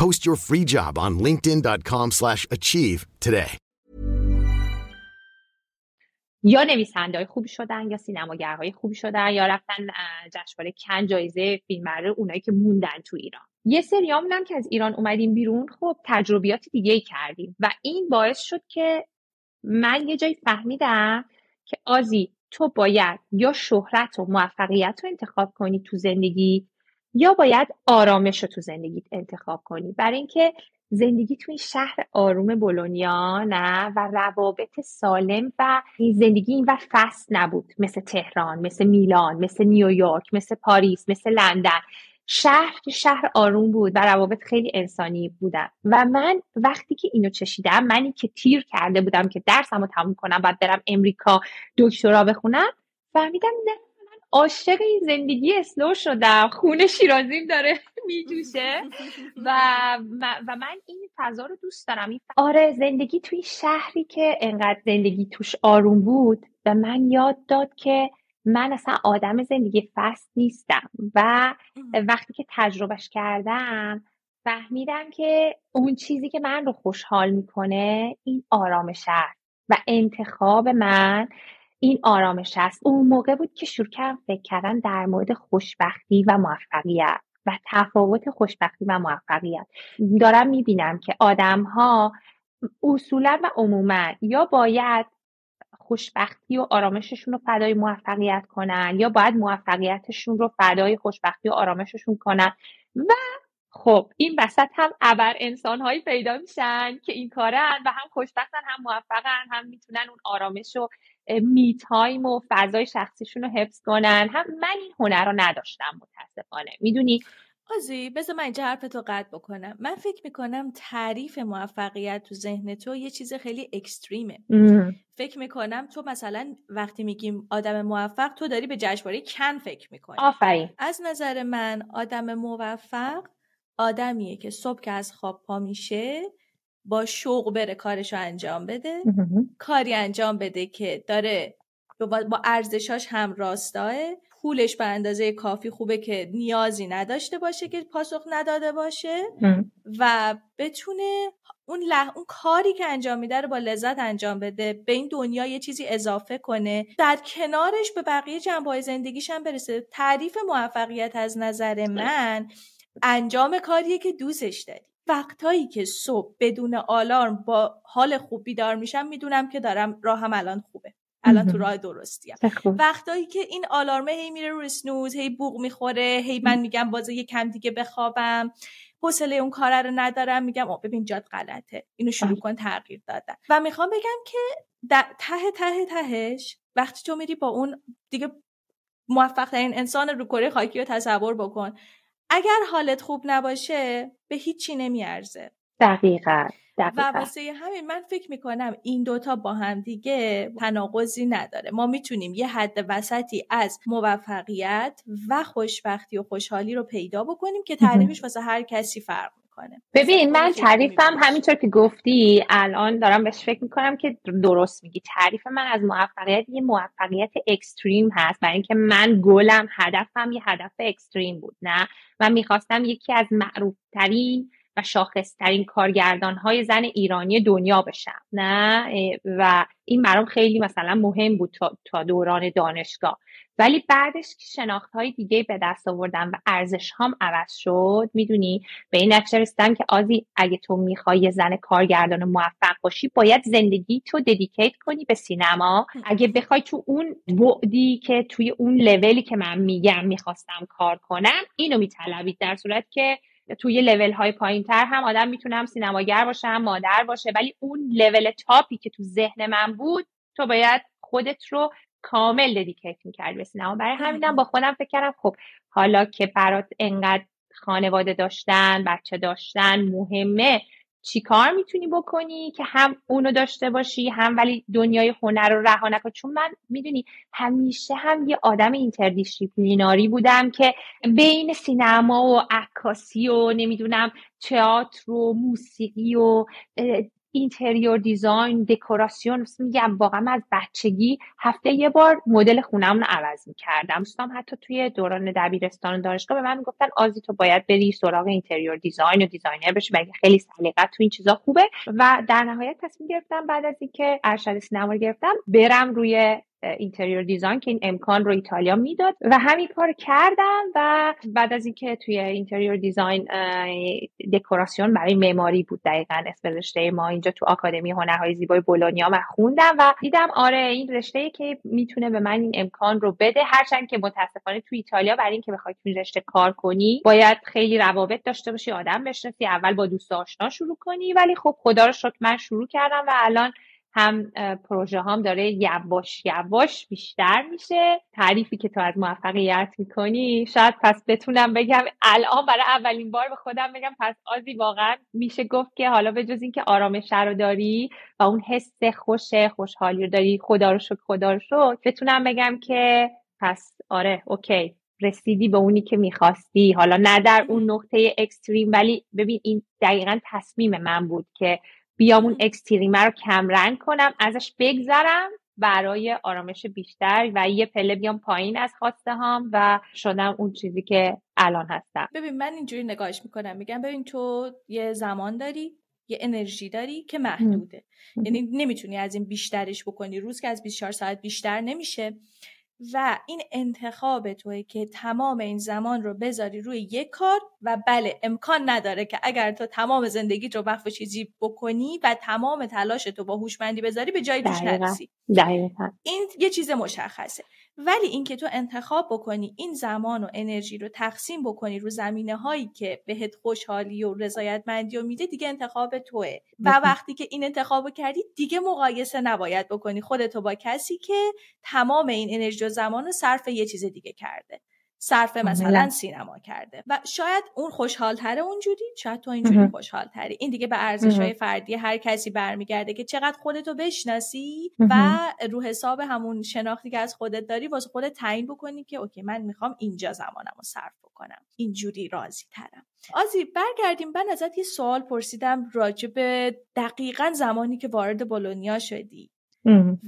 Post your free job on linkedin.com/achieve today. یا نویسنده خوبی شدن یا سینماگرهای خوبی شدن یا رفتن جشنواره کن جایزه فیلم اونایی که موندن تو ایران یه سری هم که از ایران اومدیم بیرون خب تجربیات دیگه کردیم و این باعث شد که من یه جایی فهمیدم که آزی تو باید یا شهرت و موفقیت رو انتخاب کنی تو زندگی یا باید آرامش رو تو زندگیت انتخاب کنی. برای اینکه زندگی تو این شهر آروم بولونیا نه و روابط سالم و زندگی این و فست نبود. مثل تهران مثل میلان مثل نیویورک مثل پاریس مثل لندن. شهر که شهر آروم بود و روابط خیلی انسانی بودن. و من وقتی که اینو چشیدم منی که تیر کرده بودم که درسمو تموم کنم بعد برم امریکا دکترا بخونم فهمیدم نه عاشق این زندگی اسلو شدم خونه شیرازیم داره (laughs) میجوشه. و و من این فضا رو دوست دارم. آره زندگی توی شهری که انقدر زندگی توش آروم بود و من یاد داد که من اصلا آدم زندگی فست نیستم. و وقتی که تجربهش کردم فهمیدم که اون چیزی که من رو خوشحال می‌کنه این آرامش است و انتخاب من این آرامش است. اون موقع بود که شروع کردم فکر کردن در مورد خوشبختی و موفقیت و تفاوت خوشبختی و موفقیت. دارم می‌بینم که آدم ها اصولا و عموما یا باید خوشبختی و آرامششون رو فدای موفقیت کنن یا باید موفقیتشون رو فدای خوشبختی و آرامششون کنن و خب این وسط هم ابر انسانهایی پیدا میشن که این کارن و هم خوشبختن هم موفقن هم می‌تونن اون آرامش و می تایم و فضای شخصیشون رو حفظ کنن. هم من این هنر رو نداشتم متاسفانه. می‌دونی؟ آزی بذار من اینجا حرفتو قطع بکنم. من فکر می‌کنم تعریف موفقیت تو ذهن تو یه چیز خیلی اکستریمه. فکر می‌کنم تو مثلا وقتی میگیم آدم موفق تو داری به جشنواره کن فکر می‌کنی. آفرین. از نظر من آدم موفق آدمیه که صبح که از خواب پا میشه با شوق بره کارشو انجام بده. کاری انجام بده که داره با ارزشاش هم راستاه. پولش به اندازه کافی خوبه که نیازی نداشته باشه که پاسخ نداده باشه. و بتونه اون, لح... اون کاری که انجام میده رو با لذت انجام بده به این دنیا یه چیزی اضافه کنه. در کنارش به بقیه جنبه زندگیش هم برسه. تعریف موفقیت از نظر من انجام کاریه که دوستش داری. وقتایی که صبح بدون آلارم با حال خوب بیدار میشم می‌دونم که دارم راهم الان خوبه. الان تو راه درستیم. وقتایی که این آلارمه هی میره رو سنوز هی بوق می‌خوره هی من میگم بازه یه کم دیگه بخوابم. حوصله اون کار رو ندارم میگم او ببین جاد غلطه. اینو شروع کن تغییر دادن. و می‌خوام بگم که ته ته تهش وقتی تو میری با اون دیگه موفق ترین انسان رو کره خاکی رو تصور بکن. اگر حالت خوب نباشه به هیچی نمیارزه. دقیقا و واسه همین من فکر می‌کنم این دوتا با هم دیگه تناقضی نداره. ما می‌تونیم یه حد وسطی از موفقیت و خوشبختی و خوشحالی رو پیدا بکنیم که تعریفش واسه هر کسی فرق می‌کنه. ببین من تعریفم همینطور که گفتی الان دارم بهش فکر می‌کنم که درست میگی. تعریف من از موفقیت یه موفقیت اکستریم هست. برای اینکه من گلم هدفم یه هدف اکستریم بود نه؟ من می‌خواستم یکی از معروف ترین و شاخصترین کارگردان های زن ایرانی دنیا بشم. نه؟ و این برام خیلی مثلا مهم بود تا, دوران دانشگاه. ولی بعدش که شناخت های دیگه به دست آوردم و ارزش هام عوض شد می‌دونی به این نتیجه رسیدم که آزی اگه تو می‌خوای زن کارگردان موفق باشی باید زندگی تو ددیکیت کنی به سینما. اگه بخوای تو اون بعدی که توی اون لولی که من میگم می‌خواستم کار کنم اینو میطلبید. در صورت که توی لول های پایین تر هم آدم می‌تونه هم سینماگر باشه هم مادر باشه. ولی اون level top ی که تو ذهن من بود تو باید خودت رو کامل dedicate می‌کردی به سینما. برای همینم با خودم فکر کردم خب حالا که برات انقدر خانواده داشتن بچه داشتن مهمه. چی کار می‌تونی بکنی که هم اونو داشته باشی هم ولی دنیای هنر رو رها نکن؟ چون من می‌دونی همیشه هم یه آدم interdisciplinary بودم که بین سینما و عکاسی و نمی‌دونم تئاتر و موسیقی و interior design دکوراسیون میگم واقعا از بچگی هفته یه بار مدل خونه‌م رو عوض می‌کردم. دوستام حتی توی دوران دبیرستان و دانشگاه به من می‌گفتن آزی تو باید بری سراغ interior design و designer بشی بلکه خیلی سلیقت تو این چیزا خوبه؟ و در نهایت تصمیم گرفتم بعد از اینکه ارشد سینما رو گرفتم برم روی interior design که این امکان رو ایتالیا می‌داد. و همین کار کردم و بعد از اینکه توی interior design دکوراسیون برای معماری بود دقیقا اسم رشته ما. اینجا تو آکادمی هنرهای زیبای بولونیا من خوندم و دیدم آره این رشته که می‌تونه به من این امکان رو بده. هرچند که متاسفانه تو ایتالیا برای اینکه بخوای تو رشته کار کنی باید خیلی روابط داشته باشی آدم بشناسی اول با دوست آشنا شروع کنی. ولی خب خدا رو شکر من شروع کردم و الان هم پروژه هم داره یواش یواش بیشتر میشه. تعریفی که تو از موفقیت می‌کنی شاید پس بتونم بگم الان برای اولین بار به خودم بگم پس آزی واقعا میشه گفت که حالا به جز اینکه آرامش رو داری و اون حس خوش خوشحالی رو داری خدا رو شکر خدا رو شکر بتونم بگم که پس آره اوکی رسیدی به اونی که می‌خواستی. حالا نه در اون نقطه اکستریم ولی ببین این دقیقا تصمیم من بود که بیام اون اکستریمه رو کمرنگ کنم ازش بگذرم برای آرامش بیشتر و یه پله بیام پایین از خواسته هام و شدم اون چیزی که الان هستم. ببین من اینجوری نگاهش می‌کنم. میگم ببین تو یه زمان داری یه انرژی داری که محدوده. یعنی نمی‌تونی از این بیشترش بکنی. روز که از 24 ساعت بیشتر نمیشه. و این انتخاب توه که تمام این زمان رو بذاری روی یک کار و بله امکان نداره که اگر تو تمام زندگیت رو وقف چیزی بکنی و تمام تلاش تو با هوشمندی بذاری به جای پیش نرسی. این یه چیز مشخصه. ولی اینکه تو انتخاب بکنی این زمان و انرژی رو تقسیم بکنی رو زمینه هایی که بهت خوشحالی و رضایتمندی و میده دیگه انتخاب توه. و وقتی که این انتخاب کردی دیگه مقایسه نباید بکنی. خودتو با کسی که تمام این انرژی و زمان رو صرف یه چیز دیگه کرده. صرف مثلا سینما کرده. و شاید اون خوشحال تره اونجوری شاید تو اینجوری خوشحال تری این دیگه به ارزش های فردی هر کسی برمیگرده که چقدر خودتو بشناسی و رو حساب همون شناختی که از خودت داری واسه خودت تعیین بکنی که اوکی من می‌خوام اینجا زمانم رو صرف بکنم. اینجوری راضی ترم آزی برگردیم. من ازت یه سوال پرسیدم راجع به دقیقا زمانی که وارد بولونیا شدی.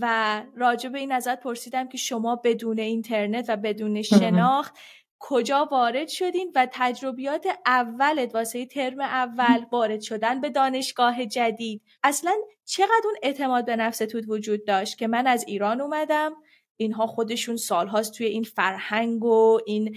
و راجع به این ازت پرسیدم که شما بدون اینترنت و بدون شناخت کجا وارد شدین و تجربیات اولت واسه ترم اول وارد شدن به دانشگاه جدید. اصلا چقدر اون اعتماد به نفستون وجود داشت که من از ایران اومدم اینها خودشون سالهاست توی این فرهنگ و این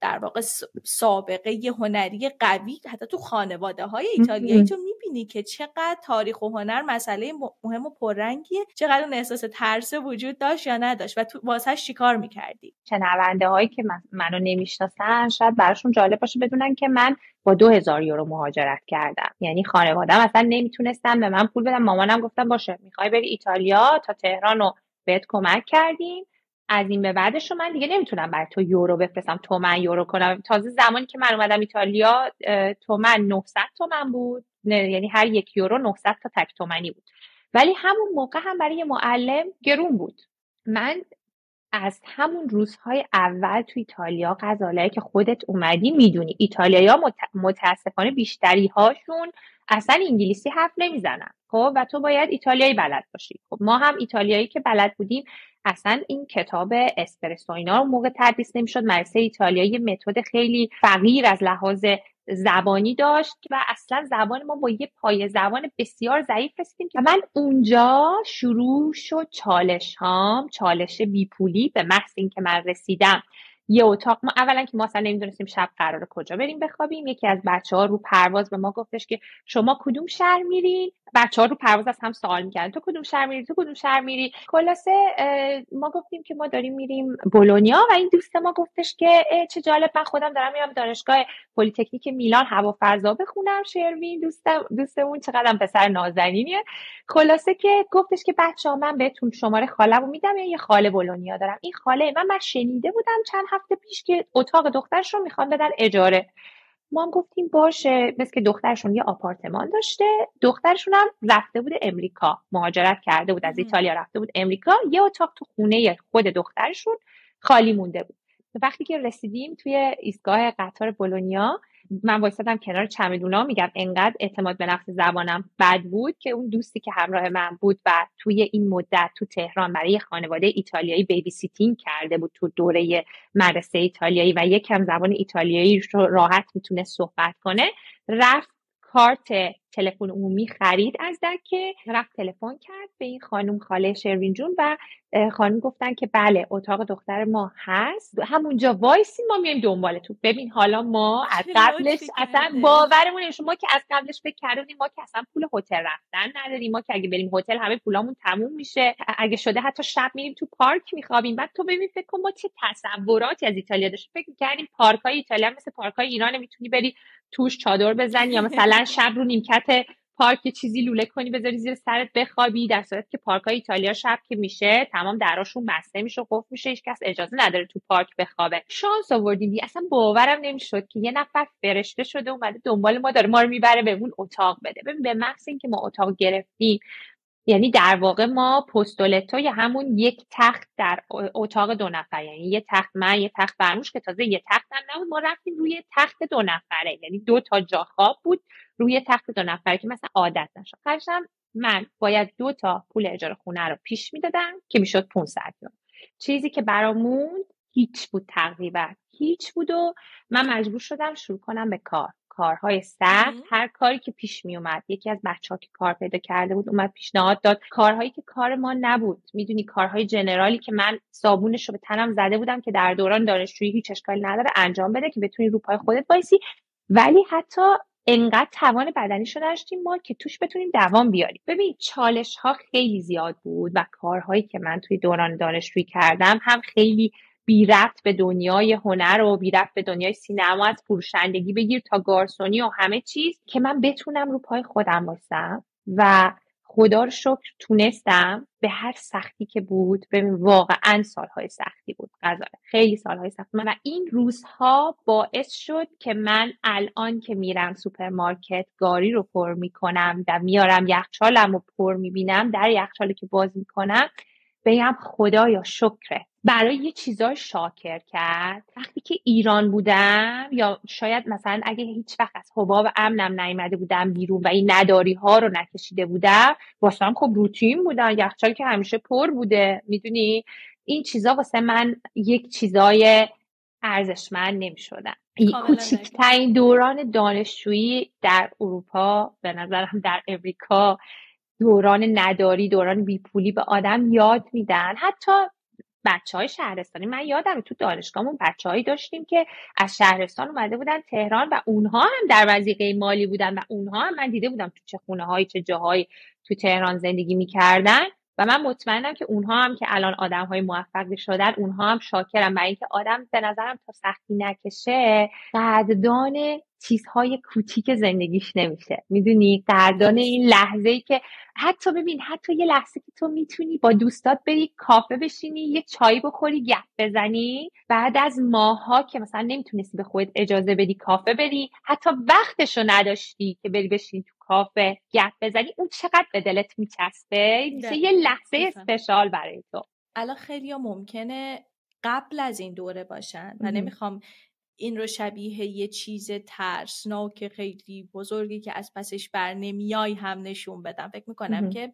در واقع سابقه هنری قوی حتی تو خانواده های ایتالیایی تو می‌بینی که چقدر تاریخ و هنر مسئله مهم و پررنگیه چقدر اون احساس ترس وجود داشت یا نداشت و تو واسه چیکار می‌کردی؟ شنونده هایی که منو نمی‌شناسن شاید براشون جالب باشه بدونن که من با دو هزار یورو مهاجرت کردم. یعنی خانوادم اصلا نمی‌تونستم به من پول بدم مامانم گفتم باشه می‌خوای بری ایتالیا تا تهران و بهت کمک کردیم. از این به بعدش رو من دیگه نمی‌تونم برای تو یورو بفرستم. تومن یورو کنم. تازه زمانی که من اومدم ایتالیا تومن 900 تومن بود. یعنی هر یک یورو 900 تا تک تومنی بود. ولی همون موقع هم برای معلم گرون بود. من از همون روزهای اول تو ایتالیا غزاله که خودت اومدی می‌دونی. ایتالیایی مت... متاسفانه بیشتری هاشون اصلا انگلیسی حرف نمی‌زنن. خب؟ و تو باید ایتالیایی بلد باشی. خب ما هم ایتالیایی که بلد بودیم اصلا این کتاب اسپرسو اینا رو موقع تدریس نمی‌شد. مدرسه ایتالیایی متد خیلی فقیر از لحاظ زبانی داشت و اصلا زبان ما با یه پای زبان بسیار ضعیف رسیدیم که من اونجا شروع شد چالش هام چالش بیپولی به محض اینکه من رسیدم. یه اتاق ما اولا که ما اصلا نمی‌دونستیم شب قرار کجا بریم بخوابیم یکی از بچه ها رو پرواز به ما گفتش که شما کدوم شهر میرین؟ بچه ها رو پرواز از هم سوال می‌کردن. تو کدوم شهر میری؟ تو کدوم شهر میری؟ خلاصه ما گفتیم که ما داریم میریم بولونیا و این دوست ما گفتش که چه جالب من خودم دارم میرم دانشگاه پلیتکنیک میلان هوافضا بخونم. شروین دوستم دوستمون چقدر پسر نازنینیه. خلاصه که گفتش که بچه ها من بهتون شماره خاله‌مو میدم یه خاله بولونیا دارم. این خاله من من شنیده بودم چند هفته پیش که اتاق دخترش رو می‌خوان بدن اجاره. ما هم گفتیم باشه مثل که دخترشون یه آپارتمان داشته دخترشون هم رفته بود امریکا مهاجرت کرده بود از ایتالیا رفته بود امریکا. یه اتاق تو خونه خود دخترشون خالی مونده بود. وقتی که رسیدیم توی ایستگاه قطار بولونیا من وایسادم کنار چمدونا میگم انقدر اعتماد به نفس زبانم بد بود که اون دوستی که همراه من بود و توی این مدت تو تهران برای خانواده ایتالیایی babysitting کرده بود تو دوره مدرسه ایتالیایی و یکم زبان ایتالیایی رو راحت می‌تونه صحبت کنه رفت کارت تلفن عمومی خرید از دکه. رفت تلفن کرد به این خانم خاله شروین جون و خانم گفتن که بله اتاق دختر ما هست. همونجا وایسی ما میایم دنبالتون ببین حالا ما از قبلش اصلا باورمون ما که از قبلش فکر کردیم ما که اصلا پول هتل رفتن نداریم. ما که اگه بریم هتل همه پولامون تموم میشه. اگه شده حتی شب میریم تو پارک میخوابیم. بعد تو ببین فکر کن ما چه تصوراتی از ایتالیا داشتیم. فکر کردیم پارک های ایتالیا مثل پارک های ایران می‌تونی بری توش چادر بزنی یا مثلا (laughs) شب رو نیمکت پارک چیزی لوله کنی بذاری زیر سرت بخوابی. در صورت که پارک های ایتالیا شب که میشه تمام دراشون بسته میشه و قفل میشه هیچکس اجازه نداره تو پارک بخوابه. شانس آوردیم. اصلا باورم نمی‌شد که یه نفر فرشته شده اومده دنبال ما داره ما رو می‌بره به اون اتاق بده. ببین به محض اینکه ما اتاق گرفتیم یعنی در واقع ما پستولتو یا همون یک تخت در اتاق دو نفر یعنی یه تخت من یه تخت فرموش که تازه یه تخت هم نبود ما رفتیم روی تخت دو نفره. یعنی دو تا جا خواب بود روی تخت دو نفره که مثلا عادت نشد. خرشم من باید دو تا پول اجاره خونه رو پیش می‌دادم که می‌شد 500 یورو. چیزی که برامون هیچ بود تقریبا هیچ بود و من مجبور شدم شروع کنم به کار. کارهای سخت هر کاری که پیش می اومد یکی از بچه ها که کار پیدا کرده بود اومد پیشنهاد داد. کارهایی که کار ما نبود. می‌دونی کارهای جنرالی که من صابونش رو به تنم زده بودم که در دوران دانشجویی هیچ اشکالی نداره انجام بده که بتونی رو پای خودت وایسی. ولی حتی انقدر توان بدنیشو داشتیم ما که توش بتونیم دوام بیاریم. ببین چالش ها خیلی زیاد بود و کارهایی که من توی دوران دانشجویی کردم هم خیلی بی ربط به دنیای هنر و بی ربط به دنیای سینما از فروشندگی بگیر تا گارسونی و همه چیز که من بتونم رو پای خودم باشم و خدا رو شکر تونستم به هر سختی که بود. ببین واقعا سالهای سختی بود غذا خیلی سالهای سختی و این روزها باعث شد که من الان که میرم سوپرمارکت گاری رو پر می‌کنم و میارم یخچالم رو پر می‌بینم در یخچالی که باز می‌کنم بگم خدایا شکره. برای یه چیزای شاکر کرد. وقتی که ایران بودم یا شاید مثلا اگه هیچ وقت از حباب امنم نیامده بودم بیرون و این نداری ها رو نکشیده بودم واسه خب روتین بودن یخچال که همیشه پر بوده. می‌دونی؟ این چیزا واسه من یک چیزای ارزشمند نمی شدن کوچکترین دوران دانشجویی در اروپا به نظرم در امریکا دوران نداری دوران بیپولی به آدم یاد میدن. حتی بچه های شهرستانی من یادم تو دانشگاهمون بچههایی داشتیم که از شهرستان اومده بودن تهران و اونها هم در وضعیه مالی بودن و اونها هم من دیده بودم تو چه خونه هایی چه جاهایی تو تهران زندگی می‌کردن و من مطمئنم که اونها هم که الان آدم های موفق شدن اونها هم شاکرم و اینکه آدم به نظرم تا سختی نکشه قدردان چیزهای کوچیک زندگیش نمیشه. می‌دونی؟ قدردان این لحظه ای که حتی ببین حتی یه لحظه که تو می‌تونی با دوستات بری کافه بشینی یه چایی بخوری گپ بزنی بعد از ماها که مثلا نمی‌تونستی به خودت اجازه بدی کافه بری حتی وقتشو نداشتی که بری بشینی تو کافه گپ بزنی اون چقدر به دلت میچسبه؟ یه لحظه اسپشال برای تو. الان خیلی ممکنه قبل از این دوره باشن و نمی‌خوام این رو شبیه یه چیز ترسناک خیلی بزرگی که از پسش بر نمیای هم نشون بدم. فکر می‌کنم که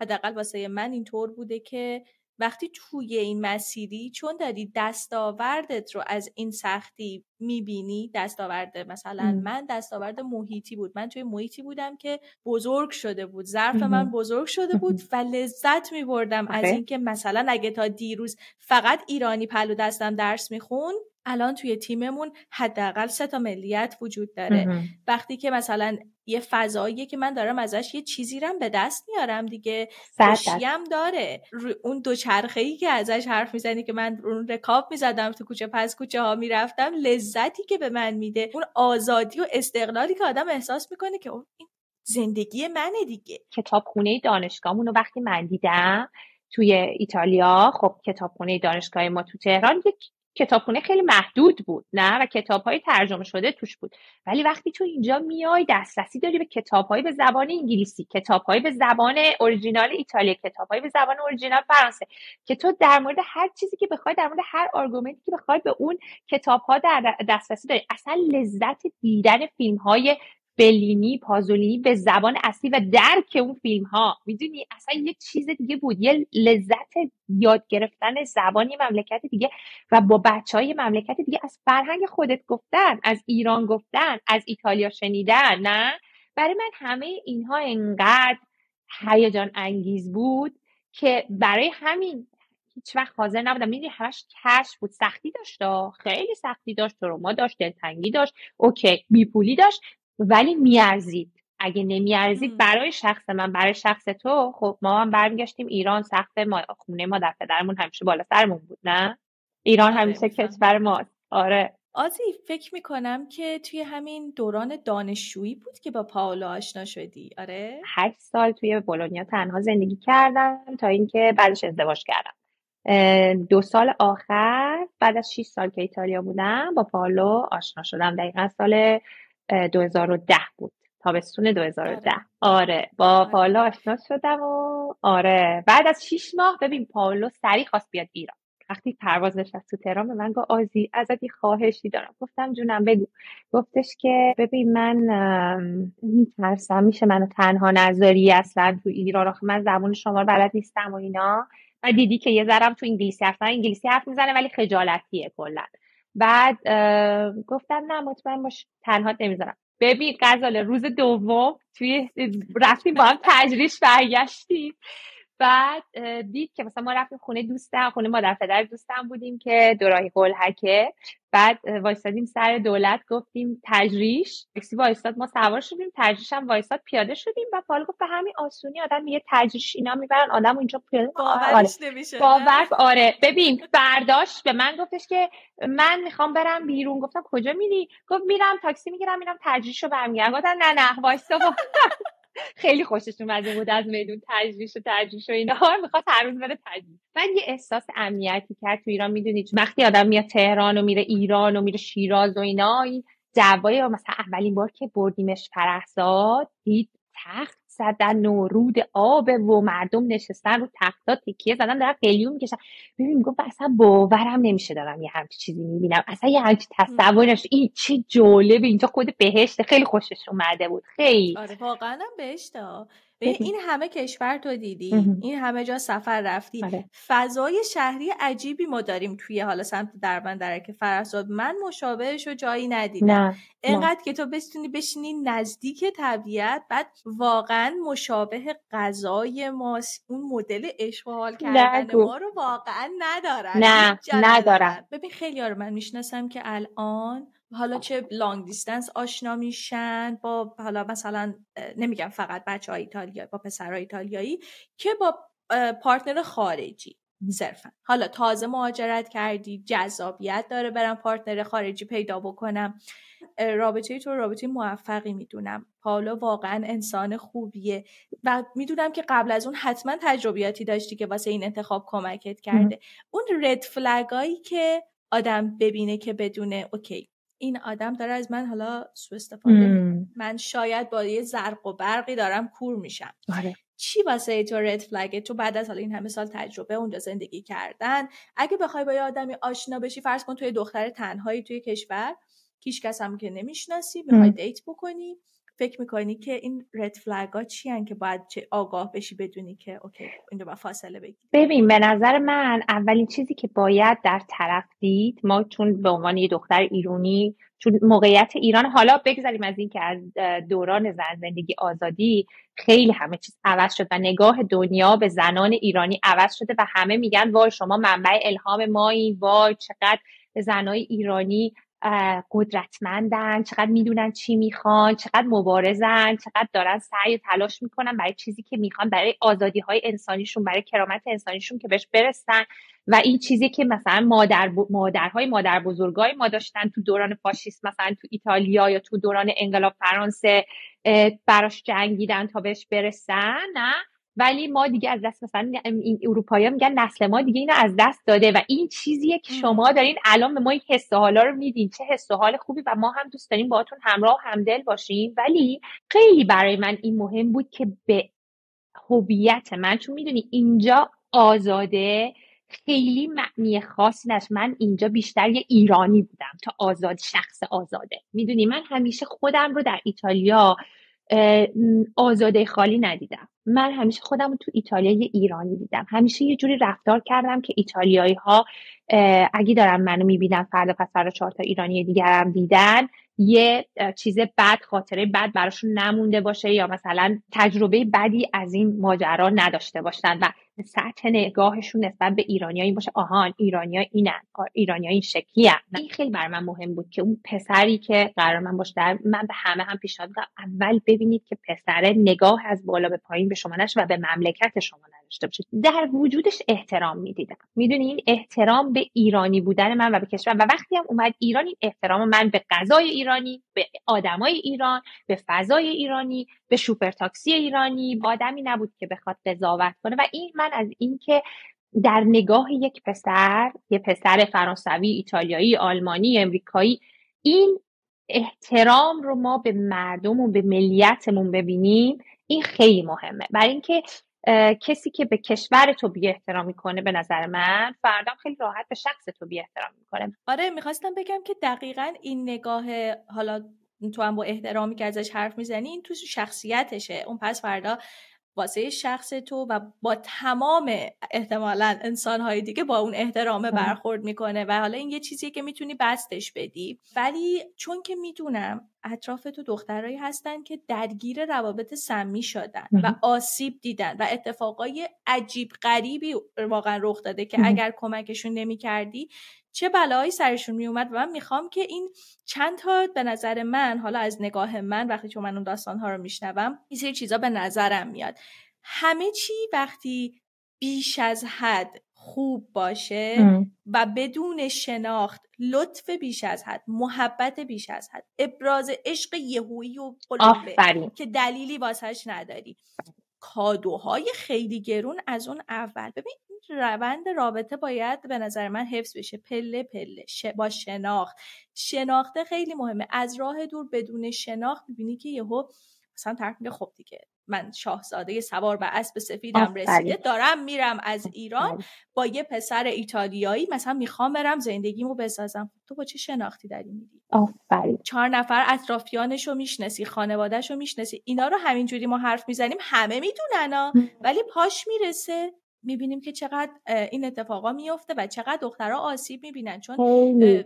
حداقل واسه من اینطور بوده که وقتی توی این مسیری چون داری دستاوردت رو از این سختی می‌بینی دستاورد مثلا من دستاورد محیطی بود. من توی محیطی بودم که بزرگ شده بود. ظرف من بزرگ شده بود و لذت میبردم از اینکه مثلا اگه تا دیروز فقط ایرانی پلو دستم درس میخون الان توی تیممون حداقل سه تا ملیت وجود داره. وقتی که مثلا یه فضاییه که من دارم ازش یه چیزی رم به دست میارم دیگه. خوشیم داره. اون دو چرخه ای که ازش حرف می‌زنی که من اون رکاب می‌زدم تو کوچه پس کوچه ها می‌رفتم لذتی که به من میده. اون آزادی و استقلالی که آدم احساس می‌کنه که این زندگی منه دیگه. کتابخونه دانشگاهمون رو وقتی من دیدم توی ایتالیا خب کتابخونه دانشگاه ما تو تهران یک کتابخونه خیلی محدود بود نه؟ و کتاب های ترجمه شده توش بود. ولی وقتی تو اینجا میای دسترسی داری به کتاب به زبان انگلیسی کتاب به زبان اورجینال ایتالیا کتاب به زبان اورجینال فرانسه که تو در مورد هر چیزی که بخوای در مورد هر آرگومنتی که بخوای به اون کتاب ها در دسترسی داری. اصلا لذت دیدن فیلم های بلینی پازولینی به زبان اصلی و درک اون فیلم ها می‌دونی؟ اصلا یه چیز دیگه بود. یه لذت یاد گرفتن زبانی مملکت دیگه و با بچه های مملکت دیگه از فرهنگ خودت گفتن از ایران گفتن از ایتالیا شنیدن نه؟ برای من همه اینها انقدر هیجان انگیز بود که برای همین هیچ وقت حاضر نبودم. می‌دونی همش کش بود. سختی داشت خیلی سختی داشت. ما داشت دلتنگی داشت. اوکی بیپولی داشت. ولی میارزید. اگه نمیارزید برای شخص من برای شخص تو خب ما هم برمیگشتیم ایران سخت ما خونه ما در پدرمون همیشه بالا سرمون بود نه؟ ایران آره، همیشه کشور ماست. آره. آزی فکر می‌کنم که توی همین دوران دانشجویی بود که با پاولو آشنا شدی. آره؟ هشت سال توی بولونیا تنها زندگی کردم تا اینکه بعدش ازدواج کردم. دو سال آخر بعد از 6 سال که ایتالیا بودم با پاولو آشنا شدم. دقیقا سال 2010 بود. تابستون 2010 آره, آره. با آره. پاولو آشنا شدم و آره. بعد از 6 ماه ببین پاولو سریع خواست بیاد ایران. وقتی پرواز نشست تو تهران به من گفت آزی ازت خواهشی دارم. گفتم جونم بگو. گفتش که ببین من میترسم میشه منو تنها نذاری اصلا تو ایران. آخه من زبون شما رو بلد نیستم و اینا. و دیدی که یه ذرم تو انگلیسی حرف انگلیسی حرف می‌زنه ولی خجالتیه کلا. بعد گفتم نه مطمئن باش تنها نمی‌ذارم. ببین غزال روز دوم توی رفتیم با هم تجریش برگشتیم. بعد دید که مثلا ما رفتیم خونه دوستم خونه مادر پدر دوستم بودیم که دوراهی قلحکه. بعد وایستادیم سر دولت گفتیم تجریش. تاکسی وایستاد ما سوار شدیم تجریش هم وایستاد پیاده شدیم و پال گفت به همین آسونی آدم یه تجریش اینا می‌برن آدم اینجا پیاده آره. باور آره. ببین برداشت به من گفتش که من می‌خوام برم بیرون. گفتم کجا میری؟ گفت میرم تاکسی می‌گیرم میرم تجریش رو برمیگردم. گفتم نه نه وایستا. خیلی خوشش اومده بود از میدون تجریش و تجریش و اینا می‌خواد هر روز بره تجریش بعد یه احساس امنیتی کرد تو ایران. می‌دونید وقتی آدم میاد تهران و میره ایران و میره شیراز و اینا این دعوای مثلا اولین بار که بردیمش فرهزاد دید تخت زدن نورود آب و مردم نشستن رو تختا تکیه زدن دارن قلیون می‌کشن. ببین می‌گفت اصلا باورم نمیشه دارم یه همچی چیزی می‌بینم. اصلا یه همچی تصور این چه جالبه. اینجا خود بهشت خیلی خوشش اومده بود. خیلی. آره واقعا این همه کشور تو دیدی؟ این همه جا سفر رفتی؟ آره. فضای شهری عجیبی ما داریم توی حالا سمت دربندره که فرزاد من مشابهش رو جایی ندیدم. انقدر که تو بتونی بشینی نزدیک طبیعت بعد واقعا مشابه غذای ما اون مدل اشغال کردن ما رو واقعا ندارن. نه ندارن. ببین خیلی رو من می‌شناسم که الان حالا چه لانگ دیستنس آشنا میشن با حالا مثلا نمیگم فقط بچه های ایتالیایی با پسرهای ایتالیایی که با partner خارجی صرفا. حالا تازه مهاجرت کردی جذابیت داره برم partner خارجی پیدا بکنم. رابطه تو رابطه موفقی می‌دونم. پاولو واقعا انسان خوبیه و می‌دونم که قبل از اون حتما تجربیاتی داشتی که واسه این انتخاب کمکت کرده. اون red flag ایی که آدم ببینه که بدونه okay این آدم داره از من حالا سو استفاده من شاید با یه زرق و برقی دارم کور میشم. آره. چی واسه تو red flag تو بعد از حالا این همه سال تجربه اونجا زندگی کردن. اگه بخوای با یه آدمی آشنا بشی فرض کن تو یه دختر تنهایی توی کشور هیچ کس هم که نمی‌شناسی می‌خوای date بکنی. فکر می‌کنی که این red flag ها چی که باید چه آگاه بشی بدونی که okay این با فاصله بگی ببین به نظر من اولین چیزی که باید در طرف دید ما چون به عنوان یه دختر ایرانی چون موقعیت ایران حالا بگذاریم از اینکه از دوران زن زندگی آزادی خیلی همه چیز عوض شد و نگاه دنیا به زنان ایرانی عوض شده و همه میگن وای شما منبع الهام مایی وای چقدر زنای ایرانی قدرتمندن چقدر می‌دونن چی می‌خوان چقدر مبارزن چقدر دارن سعی و تلاش می‌کنن برای چیزی که می‌خوان برای آزادی های انسانیشون برای کرامت انسانیشون که بهش برسن. و این چیزی که مثلا مادر مادرهای مادر بزرگای ما داشتن تو دوران فاشیسم مثلا تو ایتالیا یا تو دوران انقلاب فرانسه براش جنگیدن تا بهش برسن نه؟ ولی ما دیگه از دست مثلا این اروپایی میگن نسل ما دیگه اینو از دست داده و این چیزیه که شما دارین الان به ما این حس حالا رو میدین. چه حس حال خوبی و ما هم دوست داریم باهاتون همراه و همدل باشیم. ولی خیلی برای من این مهم بود که به هویت من چون می‌دونی اینجا آزاده خیلی معنی خاصی نش من اینجا بیشتر یه ایرانی بودم تا آزاد شخص آزاده. می‌دونی؟ من همیشه خودم رو در ایتالیا آزاده خالی ندیدم. من همیشه خودم رو تو ایتالیا یه ایرانی دیدم. همیشه یه جوری رفتار کردم که ایتالیایی ها اگه دارم منو می‌بینم فردا پس فردا چهار تا ایرانی دیگرم دیدن یه چیز بد خاطره بد براشون نمونده باشه یا مثلا تجربه بدی از این ماجرا نداشته باشن و سطح نگاهشون نسبت به ایرانی این باشه. آهان ایرانیا اینن. ایرانیا این شکلی این خیلی بر من مهم بود که اون پسری که قرار من باشه در من به همه هم پیشنهاد اول ببینید که پسر نگاه از بالا به پایین به شما نشه و به مملکت شما نداشته باشه در وجودش احترام می‌دیدم. می‌دونی این احترام به ایرانی بودن من و به کشور و وقتی هم اومد ایران این احترام من به غذای ایرانی به آدمای ایران به فضای ایرانی به شوپر تاکسی ایرانی آدمی نبود که بخواد قضاوت کنه. و این من از اینکه در نگاه یک پسر یه پسر فرانسوی ایتالیایی آلمانی امریکایی این احترام رو ما به مردم و به ملیتمون ببینیم این خیلی مهمه. برای اینکه کسی که به کشور تو بی احترام می‌کنه به نظر من فردا خیلی راحت به شخص تو بی احترام می‌کنه. آره می‌خواستم بگم که دقیقا این نگاه حالا تو هم با احترامی که ازش حرف می‌زنی این تو شخصیتشه. اون پس فردا واسه شخص تو و با تمام احتمالا انسانهای دیگه با اون احترام برخورد می‌کنه و حالا این یه چیزیه که می‌تونی بستش بدی. ولی چون که می‌دونم اطراف تو دخترایی هستن که درگیر روابط سمی شدن و آسیب دیدن و اتفاقای عجیب غریبی واقعا رخ داده که اگر کمکشون نمی‌کردی چه بلایی سرشون می اومد و من می‌خوام که این چند تا به نظر من حالا از نگاه من وقتی که من اون داستان ها رو میشنوم این سری چیزا به نظرم میاد. همه چی وقتی بیش از حد خوب باشه و بدون شناخت لطف بیش از حد محبت بیش از حد ابراز عشق یهویی و قلوبه که دلیلی واسهش نداری. کادوهای خیلی گرون از اون اول. ببین روند رابطه باید به نظر من حفظ بشه. پله پله با شناخت. شناخته خیلی مهمه. از راه دور بدون شناخت می‌بینی که یهو مثلا طرف میگه خب دیگه من شاهزاده سوار و اسب سفیدم رسیده دارم میرم از ایران با یه پسر ایتالیایی مثلا می‌خوام برم زندگیمو بسازم. تو با چه شناختی داری میدی آفرین. چهار نفر اطرافیانش رو می‌شناسی خانوادهش رو می‌شناسی اینا رو همینجوری ما حرف می‌زنیم همه می‌دونن ولی پاش می‌رسه می‌بینیم که چقدر این اتفاقا میفته و چقدر دخترها آسیب می‌بینن. چون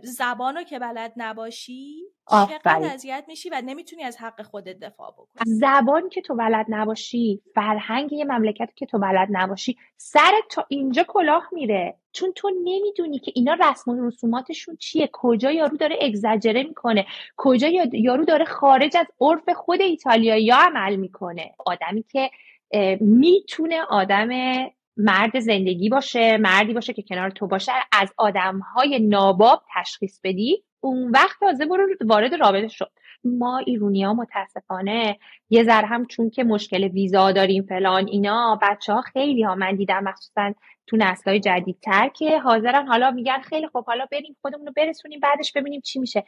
زبانو که بلد نباشی چقدر اذیت میشی و نمی‌تونی از حق خودت دفاع بکنی. زبان که تو بلد نباشی فرهنگ یه مملکت که تو بلد نباشی سر تا اینجا کلاه میره. چون تو نمی‌دونی که اینا رسم و رسوماتشون چیه کجا یارو داره اگزجره می‌کنه کجا یارو داره خارج از عرف خود ایتالیایی عمل می‌کنه. آدمی که می‌تونه آدم مرد زندگی باشه مردی باشه که کنار تو باشه از آدمهای ناباب تشخیص بدی اون وقت تازه برو وارد رابطه شد ما ایرونی ها متاسفانه یه ذره هم چون که مشکل ویزا داریم فلان اینا بچه ها خیلی ها من دیدم مخصوصا تو نسلهای جدیدتر که حاضرن حالا میگن خیلی خب حالا بریم خودمون رو برسونیم بعدش ببینیم چی میشه.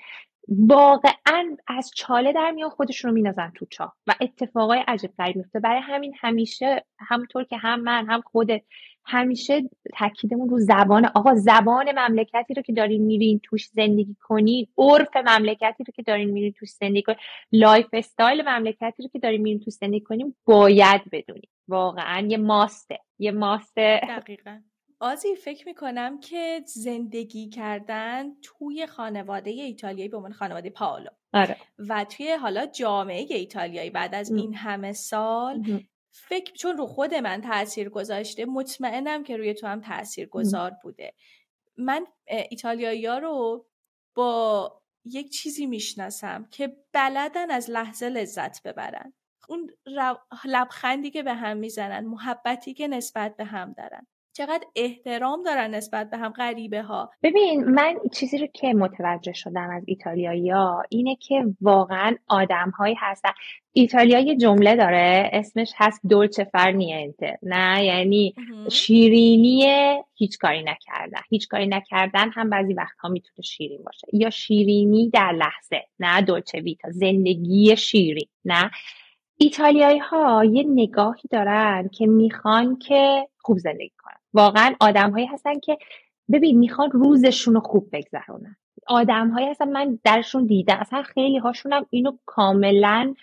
واقعا از چاله در میان خودشون رو مینازن تو چاه و اتفاقای عجیب غریب میفته برای همین همیشه همونطور که هم من هم خودت همیشه تاکیدمون رو زبان آقا زبان مملکتی رو که دارین میرین توش زندگی کنین عرف مملکتی رو که دارین میرین توش زندگی کنین lifestyle مملکتی رو که دارین میرین توش زندگی کنین باید بدونین. واقعا یه must ه یه must ه دقیقا. آزی فکر می‌کنم که زندگی کردن توی خانواده ایتالیایی به عنوان خانواده پاولو آره. و توی حالا جامعه ایتالیایی بعد از این همه سال فکر چون رو خود من تاثیر گذاشته مطمئنم که روی تو هم تاثیر گذار بوده. من ایتالیایی ها رو با یک چیزی می‌شناسم که بلدن از لحظه لذت ببرن. اون لبخندی که به هم می‌زنن محبتی که نسبت به هم دارن. چقدر احترام دارن نسبت به هم غریبه ها ببین من چیزی رو که متوجه شدم از ایتالیایی ها اینه که واقعا آدم هایی هستن. ایتالیا یه جمله داره اسمش هست دولچه فرنینته نه؟ یعنی شیرینی هیچ کاری نکردن. هیچ کاری نکردن هم بعضی وقتها می‌تونه شیرین باشه. یا شیرینی در لحظه. نه؟ دولچه ویتا. زندگی شیرین. نه؟ ایتالیایی ها یه نگاهی دارن که می‌خوان که خوب زندگی کنن. واقعا آدم هایی هستن که ببین می‌خوان روزشون رو خوب بگذرونن. آدم هایی هستن من درشون دیدم. اصلا خیلی هاشونم اینو کاملا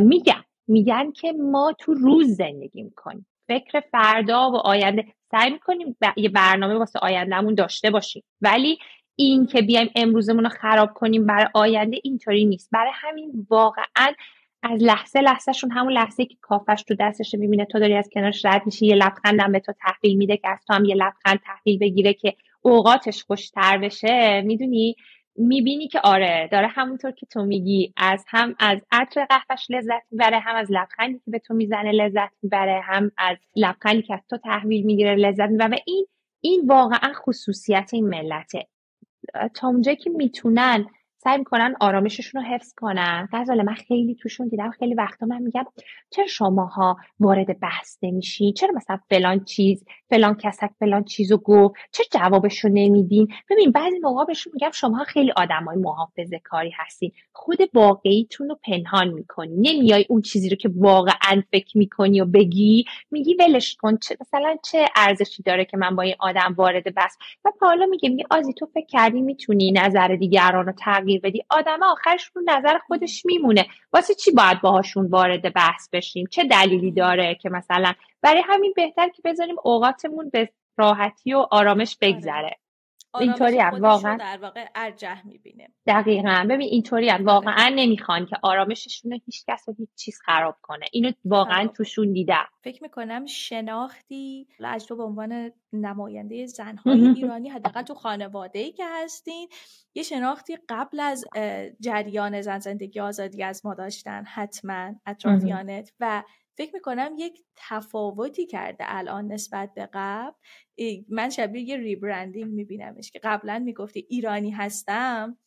میگن. میگن که ما تو روز زندگی می‌کنیم. فکر فردا و آینده. سعی می‌کنیم یه برنامه واسه آیندهمون داشته باشیم. ولی این که بیایم امروزمون رو خراب کنیم برای آینده اینطوری نیست. برای همین واقعا از لحظه لحظهشون همون لحظه که کافش تو دستش می‌بینه تو داری از کنارش رد میشی یه لبخندم به تو تحویل میده که از تو هم یه لبخند تحویل بگیره که اوقاتش خوشتر بشه. می‌دونی؟ می‌بینی که آره داره همونطور که تو میگی از هم از عطر قهوهش لذت می‌بره هم از لبخندی که به تو می‌زنه لذت می‌بره هم از لبخندی که از تو تحویل می‌گیره لذت می‌بره. و این این واقعا خصوصیت این ملته. تا اونجایی که می‌تونن سعی می‌کنن آرامششون رو حفظ کنن. غزاله من خیلی توشون دیدم خیلی وقتا من میگم چرا شماها وارد بحث نمیشین چرا مثلا فلان چیز فلان کسک فلان چیزو گفت؟ چرا جوابش رو نمیدین؟ ببین بعضی موقع بهشون میگم شما خیلی آدمای محافظه کاری هستین. خود واقعیتون رو پنهان می‌کنی. نمیای اون چیزی رو که واقعا فکر می‌کنی و بگی. میگی ولش کن. چه مثلا چه ارزشی داره که من با این آدم وارد بحث؟ و حالا میگه میگه آزی تو فکر کردی می‌تونی نظر دیگران رو تغییر بدی. آدم آخرشون نظر خودش میمونه. واسه چی باید باهاشون وارد بحث بشیم؟ چه دلیلی داره که مثلا برای همین بهتر که بذاریم اوقاتمون به راحتی و آرامش بگذره. اینطوری واقعا. در واقع ارجح می‌بینه. دقیقا. ببین اینطوری واقعا نمی‌خوان که آرامششون رو هیچ کس و هیچ چیز خراب کنه. اینو واقعا توشون دیدم. فکر می‌کنم شناختی از تو به عنوان نماینده زنهای ایرانی حداقل تو خانواده ای که هستین یه شناختی قبل از جریان زن زندگی آزادی از ما داشتن حتما اطرافیانت. و فکر می‌کنم یک تفاوتی کرده الان نسبت به قبل. من شبیه یه ریبرندینگ میبینمش که قبلا می‌گفتی ایرانی هستم.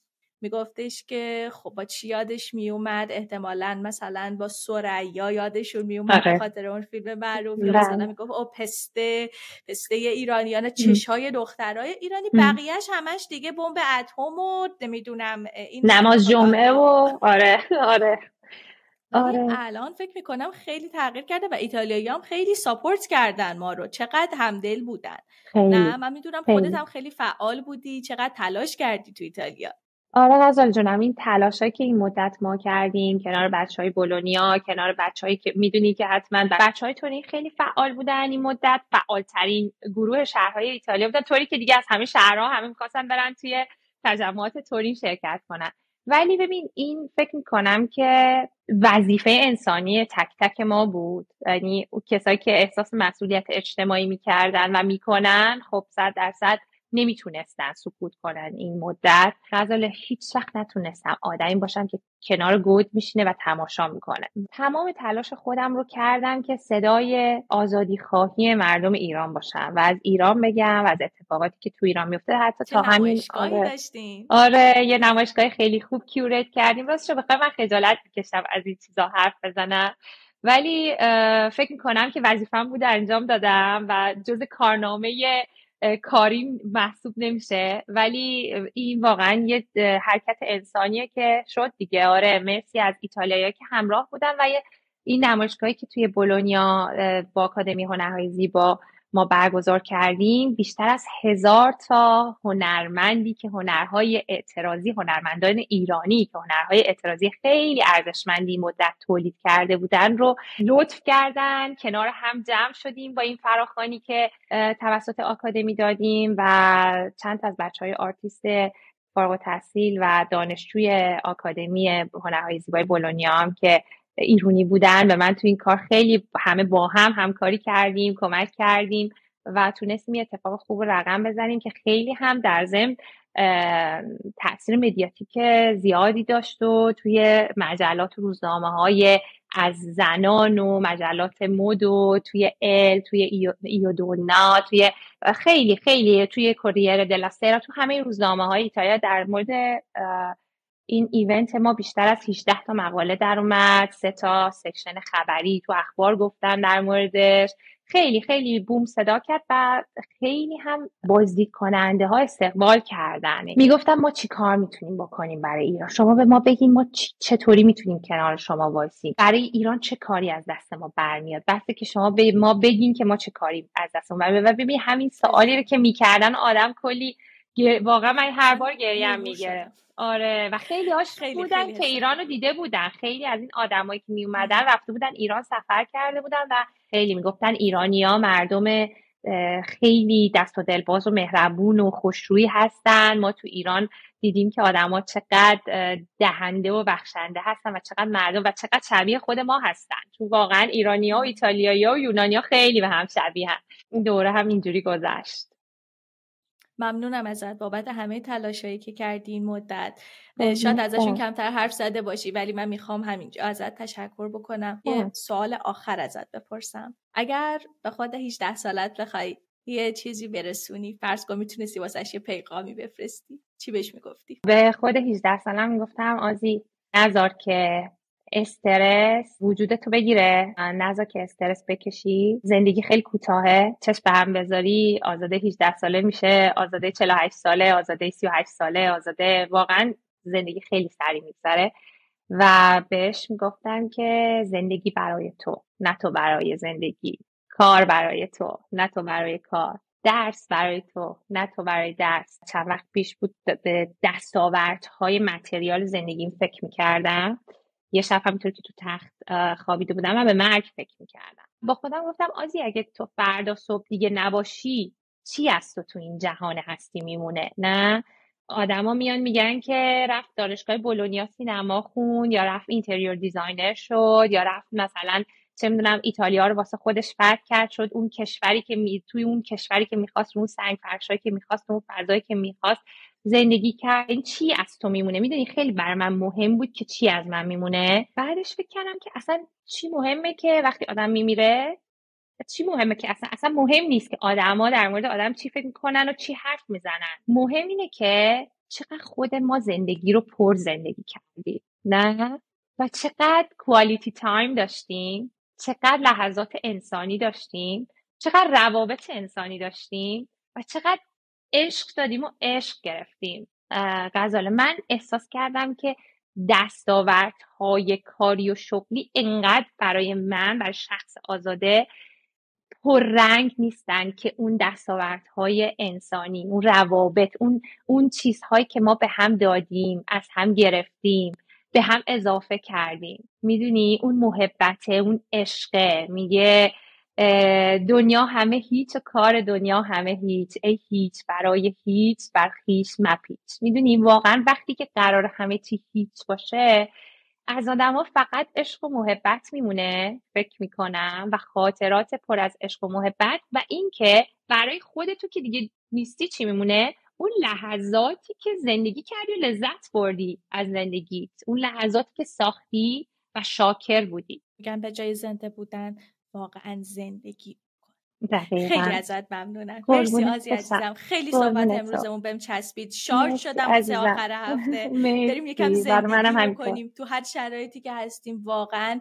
میگفتش که خب با چی یادش میومد احتمالا مثلا با سریا یادشون میومد آره. خاطر اون فیلم معروف مثلا بله. می‌گفت او پسته پسته ایرانیان چشای دخترای ایرانی. بقیهش همش دیگه بمب اتم و نمی‌دونم این نماز جمعه و آره آره. آره. الان فکر می‌کنم خیلی تغییر کرده و ایتالیایی هم خیلی ساپورت کردن ما رو. چقدر همدل بودن. خیلی. نه من می‌دونم خودت هم خیلی فعال بودی. چقدر تلاش کردی تو ایتالیا؟ آره غزال جونم این تلاشایی که این مدت ما کردیم کنار بچه های بولونیا کنار بچههایی که می‌دونی که حتما بچه های تورین خیلی فعال بودن این مدت. فعالترین گروه شهرهای ایتالیا بودن. طوری که دیگه از همه شهرها همه می‌خواستن برن توی تجمعات تورین شرکت کنن. ولی ببین این فکر می‌کنم که وظیفه انسانی تک تک ما بود. یعنی کسایی که احساس مسئولیت اجتماعی می‌کردن و می‌کنن خب صد درصد نمی‌تونستن سکوت کنن این مدت. غزال هیچ وقت نتونستم آدمی باشم که کنار گود میشینه و تماشا می‌کنه. تمام تلاش خودم رو کردم که صدای آزادی خواهی مردم ایران باشم و از ایران بگم و از اتفاقاتی که تو ایران میفته حتی تا همین آره. آره یه نمایشگاه خیلی خوب کیورت کردیم. راستش بخوام من خجالت می‌کشم از این چیزا حرف بزنم. ولی فکر می‌کنم که وظیفم بوده انجام دادم و جز کارنامه کاری محسوب نمیشه. ولی این واقعا یه حرکت انسانیه که شد دیگه. آره مرسی از ایتالیایی که همراه بودن و این نمایشگاهی که توی بولونیا با آکادمی هنرهای زیبا ما برگزار کردیم بیشتر از هزار تا هنرمندی که هنرهای اعتراضی هنرمندان ایرانی که هنرهای اعتراضی خیلی ارزشمندی مدت تولید کرده بودن رو لطف کردن. کنار هم جمع شدیم با این فراخانی که توسط آکادمی دادیم و چند از بچه های آرتیست فارغ تحصیل و دانشجوی آکادمی هنرهای زیبای بولونیا هم که ایرونی بودن و من تو این کار خیلی همه با هم همکاری کردیم کمک کردیم و تونستیم یه اتفاق خوب رقم بزنیم که خیلی هم در ضمن تاثیر mediatic زیادی داشت و توی مجلات و روزنامه های از زنان و مجلات مد و توی Elle توی Io Donna توی خیلی خیلی توی Corriere della Sera تو همه روزنامه های ایتالیا در مورد این event ما بیشتر از 18 تا مقاله در اومد. سه تا section خبری تو اخبار گفتن در موردش. خیلی خیلی boom صدا کرد و خیلی هم بازدید کننده ها استقبال کردن. می‌گفتم ما چی کار می‌تونیم بکنیم برای ایران؟ شما به ما بگین ما چطوری می‌تونیم کنار شما وایسیم؟ برای ایران چه کاری از دست ما برمیاد؟ بحثه که شما به ما بگین که ما چه کاری از دست ما برمیاد. و ببین همین سوالی رو که می‌کردن آدم کلی واقعا من هر بار گریم می‌گیره آره. و خیلی هاش خیلی بودن خیلی. که ایران رو دیده بودن. خیلی از این آدمایی که می اومدن رفته بودن ایران سفر کرده بودن و خیلی می‌گفتن ایرانیا مردم خیلی دست و دلباز و مهربون و خوشرویی هستن. ما تو ایران دیدیم که آدما چقدر دهنده و بخشنده هستن و چقدر مردم و چقدر شبیه خود ما هستن. تو واقعا ایرانیا و ایتالیایی و یونانیا خیلی به هم شبیه هم. این دوره هم اینجوری گذشت. ممنونم ازت بابت همه تلاشایی که کردی این مدت. شاید ازشون کمتر حرف زده باشی ولی من می‌خوام همینجا ازت تشکر بکنم. یه سوال آخر ازت بپرسم. اگر به خود 18 سالت بخوای یه چیزی برسونی فرض کن می‌تونستی واسش یه پیغامی بفرستی چی بهش می‌گفتی؟ به خود 18 سالم می‌گفتم آزی نذار که استرس وجود تو بگیره. نزا که استرس بکشی زندگی خیلی کوتاهه. چشم به هم بذاری آزاده 18 ساله میشه آزاده 48 ساله آزاده 38 ساله آزاده واقعا زندگی خیلی سریع میگذره. و بهش می‌گفتم که زندگی برای تو نه تو برای زندگی. کار برای تو نه تو برای کار. درس برای تو نه تو برای درس. چند وقت پیش بود به دستاوردهای متریال زندگیم فکر می‌کردم. یه شب همینطور که تو تخت خوابیده بودم و به مرگ فکر می‌کردم. با خودم گفتم آزی اگه تو فردا صبح دیگه نباشی چی از تو تو این جهان هستی میمونه؟ نه؟ آدما میان میگن که رفت دانشگاه بولونیا سینما خوند یا رفت interior designer شد یا رفت مثلا چه می‌دونم ایتالیا رو واسه خودش قرق کرد شد اون کشوری که می... توی اون کشوری که می‌خواست اون سنگ فرشایی که می‌خواست اون فضایی که می‌خواست. زندگی کرد. این چی از تو میمونه؟ می‌دونی خیلی بر من مهم بود که چی از من میمونه. بعدش فکر کردم که اصلا چی مهمه که وقتی آدم میمیره چی مهمه که اصلا اصلا مهم نیست که آدما در مورد آدم چی فکر می‌کنن و چی حرف می‌زنن. مهم اینه که چقدر خود ما زندگی رو پر زندگی کردیم نه؟ و چقدر کوالیتی تایم داشتیم چقدر لحظات انسانی داشتیم چقدر روابط انسانی داشتیم و چقدر عشق دادیم و عشق گرفتیم. غزاله من احساس کردم که دستاوردهای کاری و شغلی انقدر برای من برای شخص آزاده پررنگ نیستن که اون دستاوردهای انسانی اون روابط اون اون چیزهایی که ما به هم دادیم از هم گرفتیم به هم اضافه کردیم. می‌دونی؟ اون محبته اون عشقه. میگه دنیا همه هیچ و کار دنیا همه هیچ. ای هیچ برای هیچ بر خیش مپیچ. می‌دونی واقعا وقتی که قرار همه چی هیچ باشه از آدما فقط عشق و محبت میمونه فکر می‌کنم و خاطرات پر از عشق و محبت. و اینکه برای خودتو که دیگه نیستی چی میمونه؟ اون لحظاتی که زندگی کردی و لذت بردی از زندگیت. اون لحظاتی که ساختی و شاکر بودی. میگن به جای زنده بودن واقعا زندگی دقیقا. خیلی ازت ممنونم. مرسی آزی عزیزم. خیلی صحبت امروزمون بهم چسبید. شارژ شدم واسه آخر هفته. (laughs) بریم یکم زندگی کنیم تو هر شرایطی که هستیم واقعا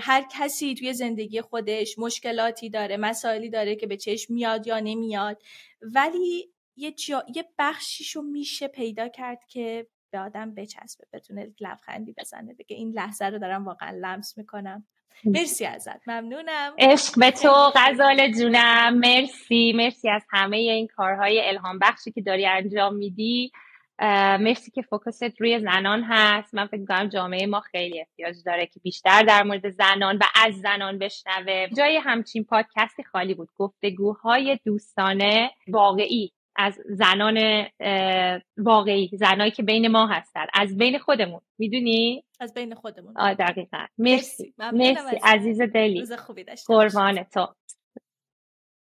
هر کسی توی زندگی خودش مشکلاتی داره مسائلی داره که به چشم میاد یا نمیاد. ولی یه, جا... یه بخشیشو میشه پیدا کرد که به آدم بچسبه بتونه لبخندی بزنه. بگه این لحظه رو دارم واقعا لمس می‌کنم. (laughs) مرسی ازت. ممنونم. عشق به تو غزال جونم. مرسی مرسی از همه این کارهای الهام بخشی که داری انجام میدی. مرسی که فوکست روی زنان هست. من فکر می‌کنم جامعه ما خیلی احتیاج داره که بیشتر در مورد زنان و از زنان بشنوه. جای همچین پادکستی خالی بود. گفتگوهای دوستانه واقعی. از زنان واقعی زنایی که بین ما هستن. از بین خودمون می‌دونی؟ از بین خودمون. آه دقیقا. مرسی. مرسی, مرسی. عزیز دلی. روز خوبی قربان تو.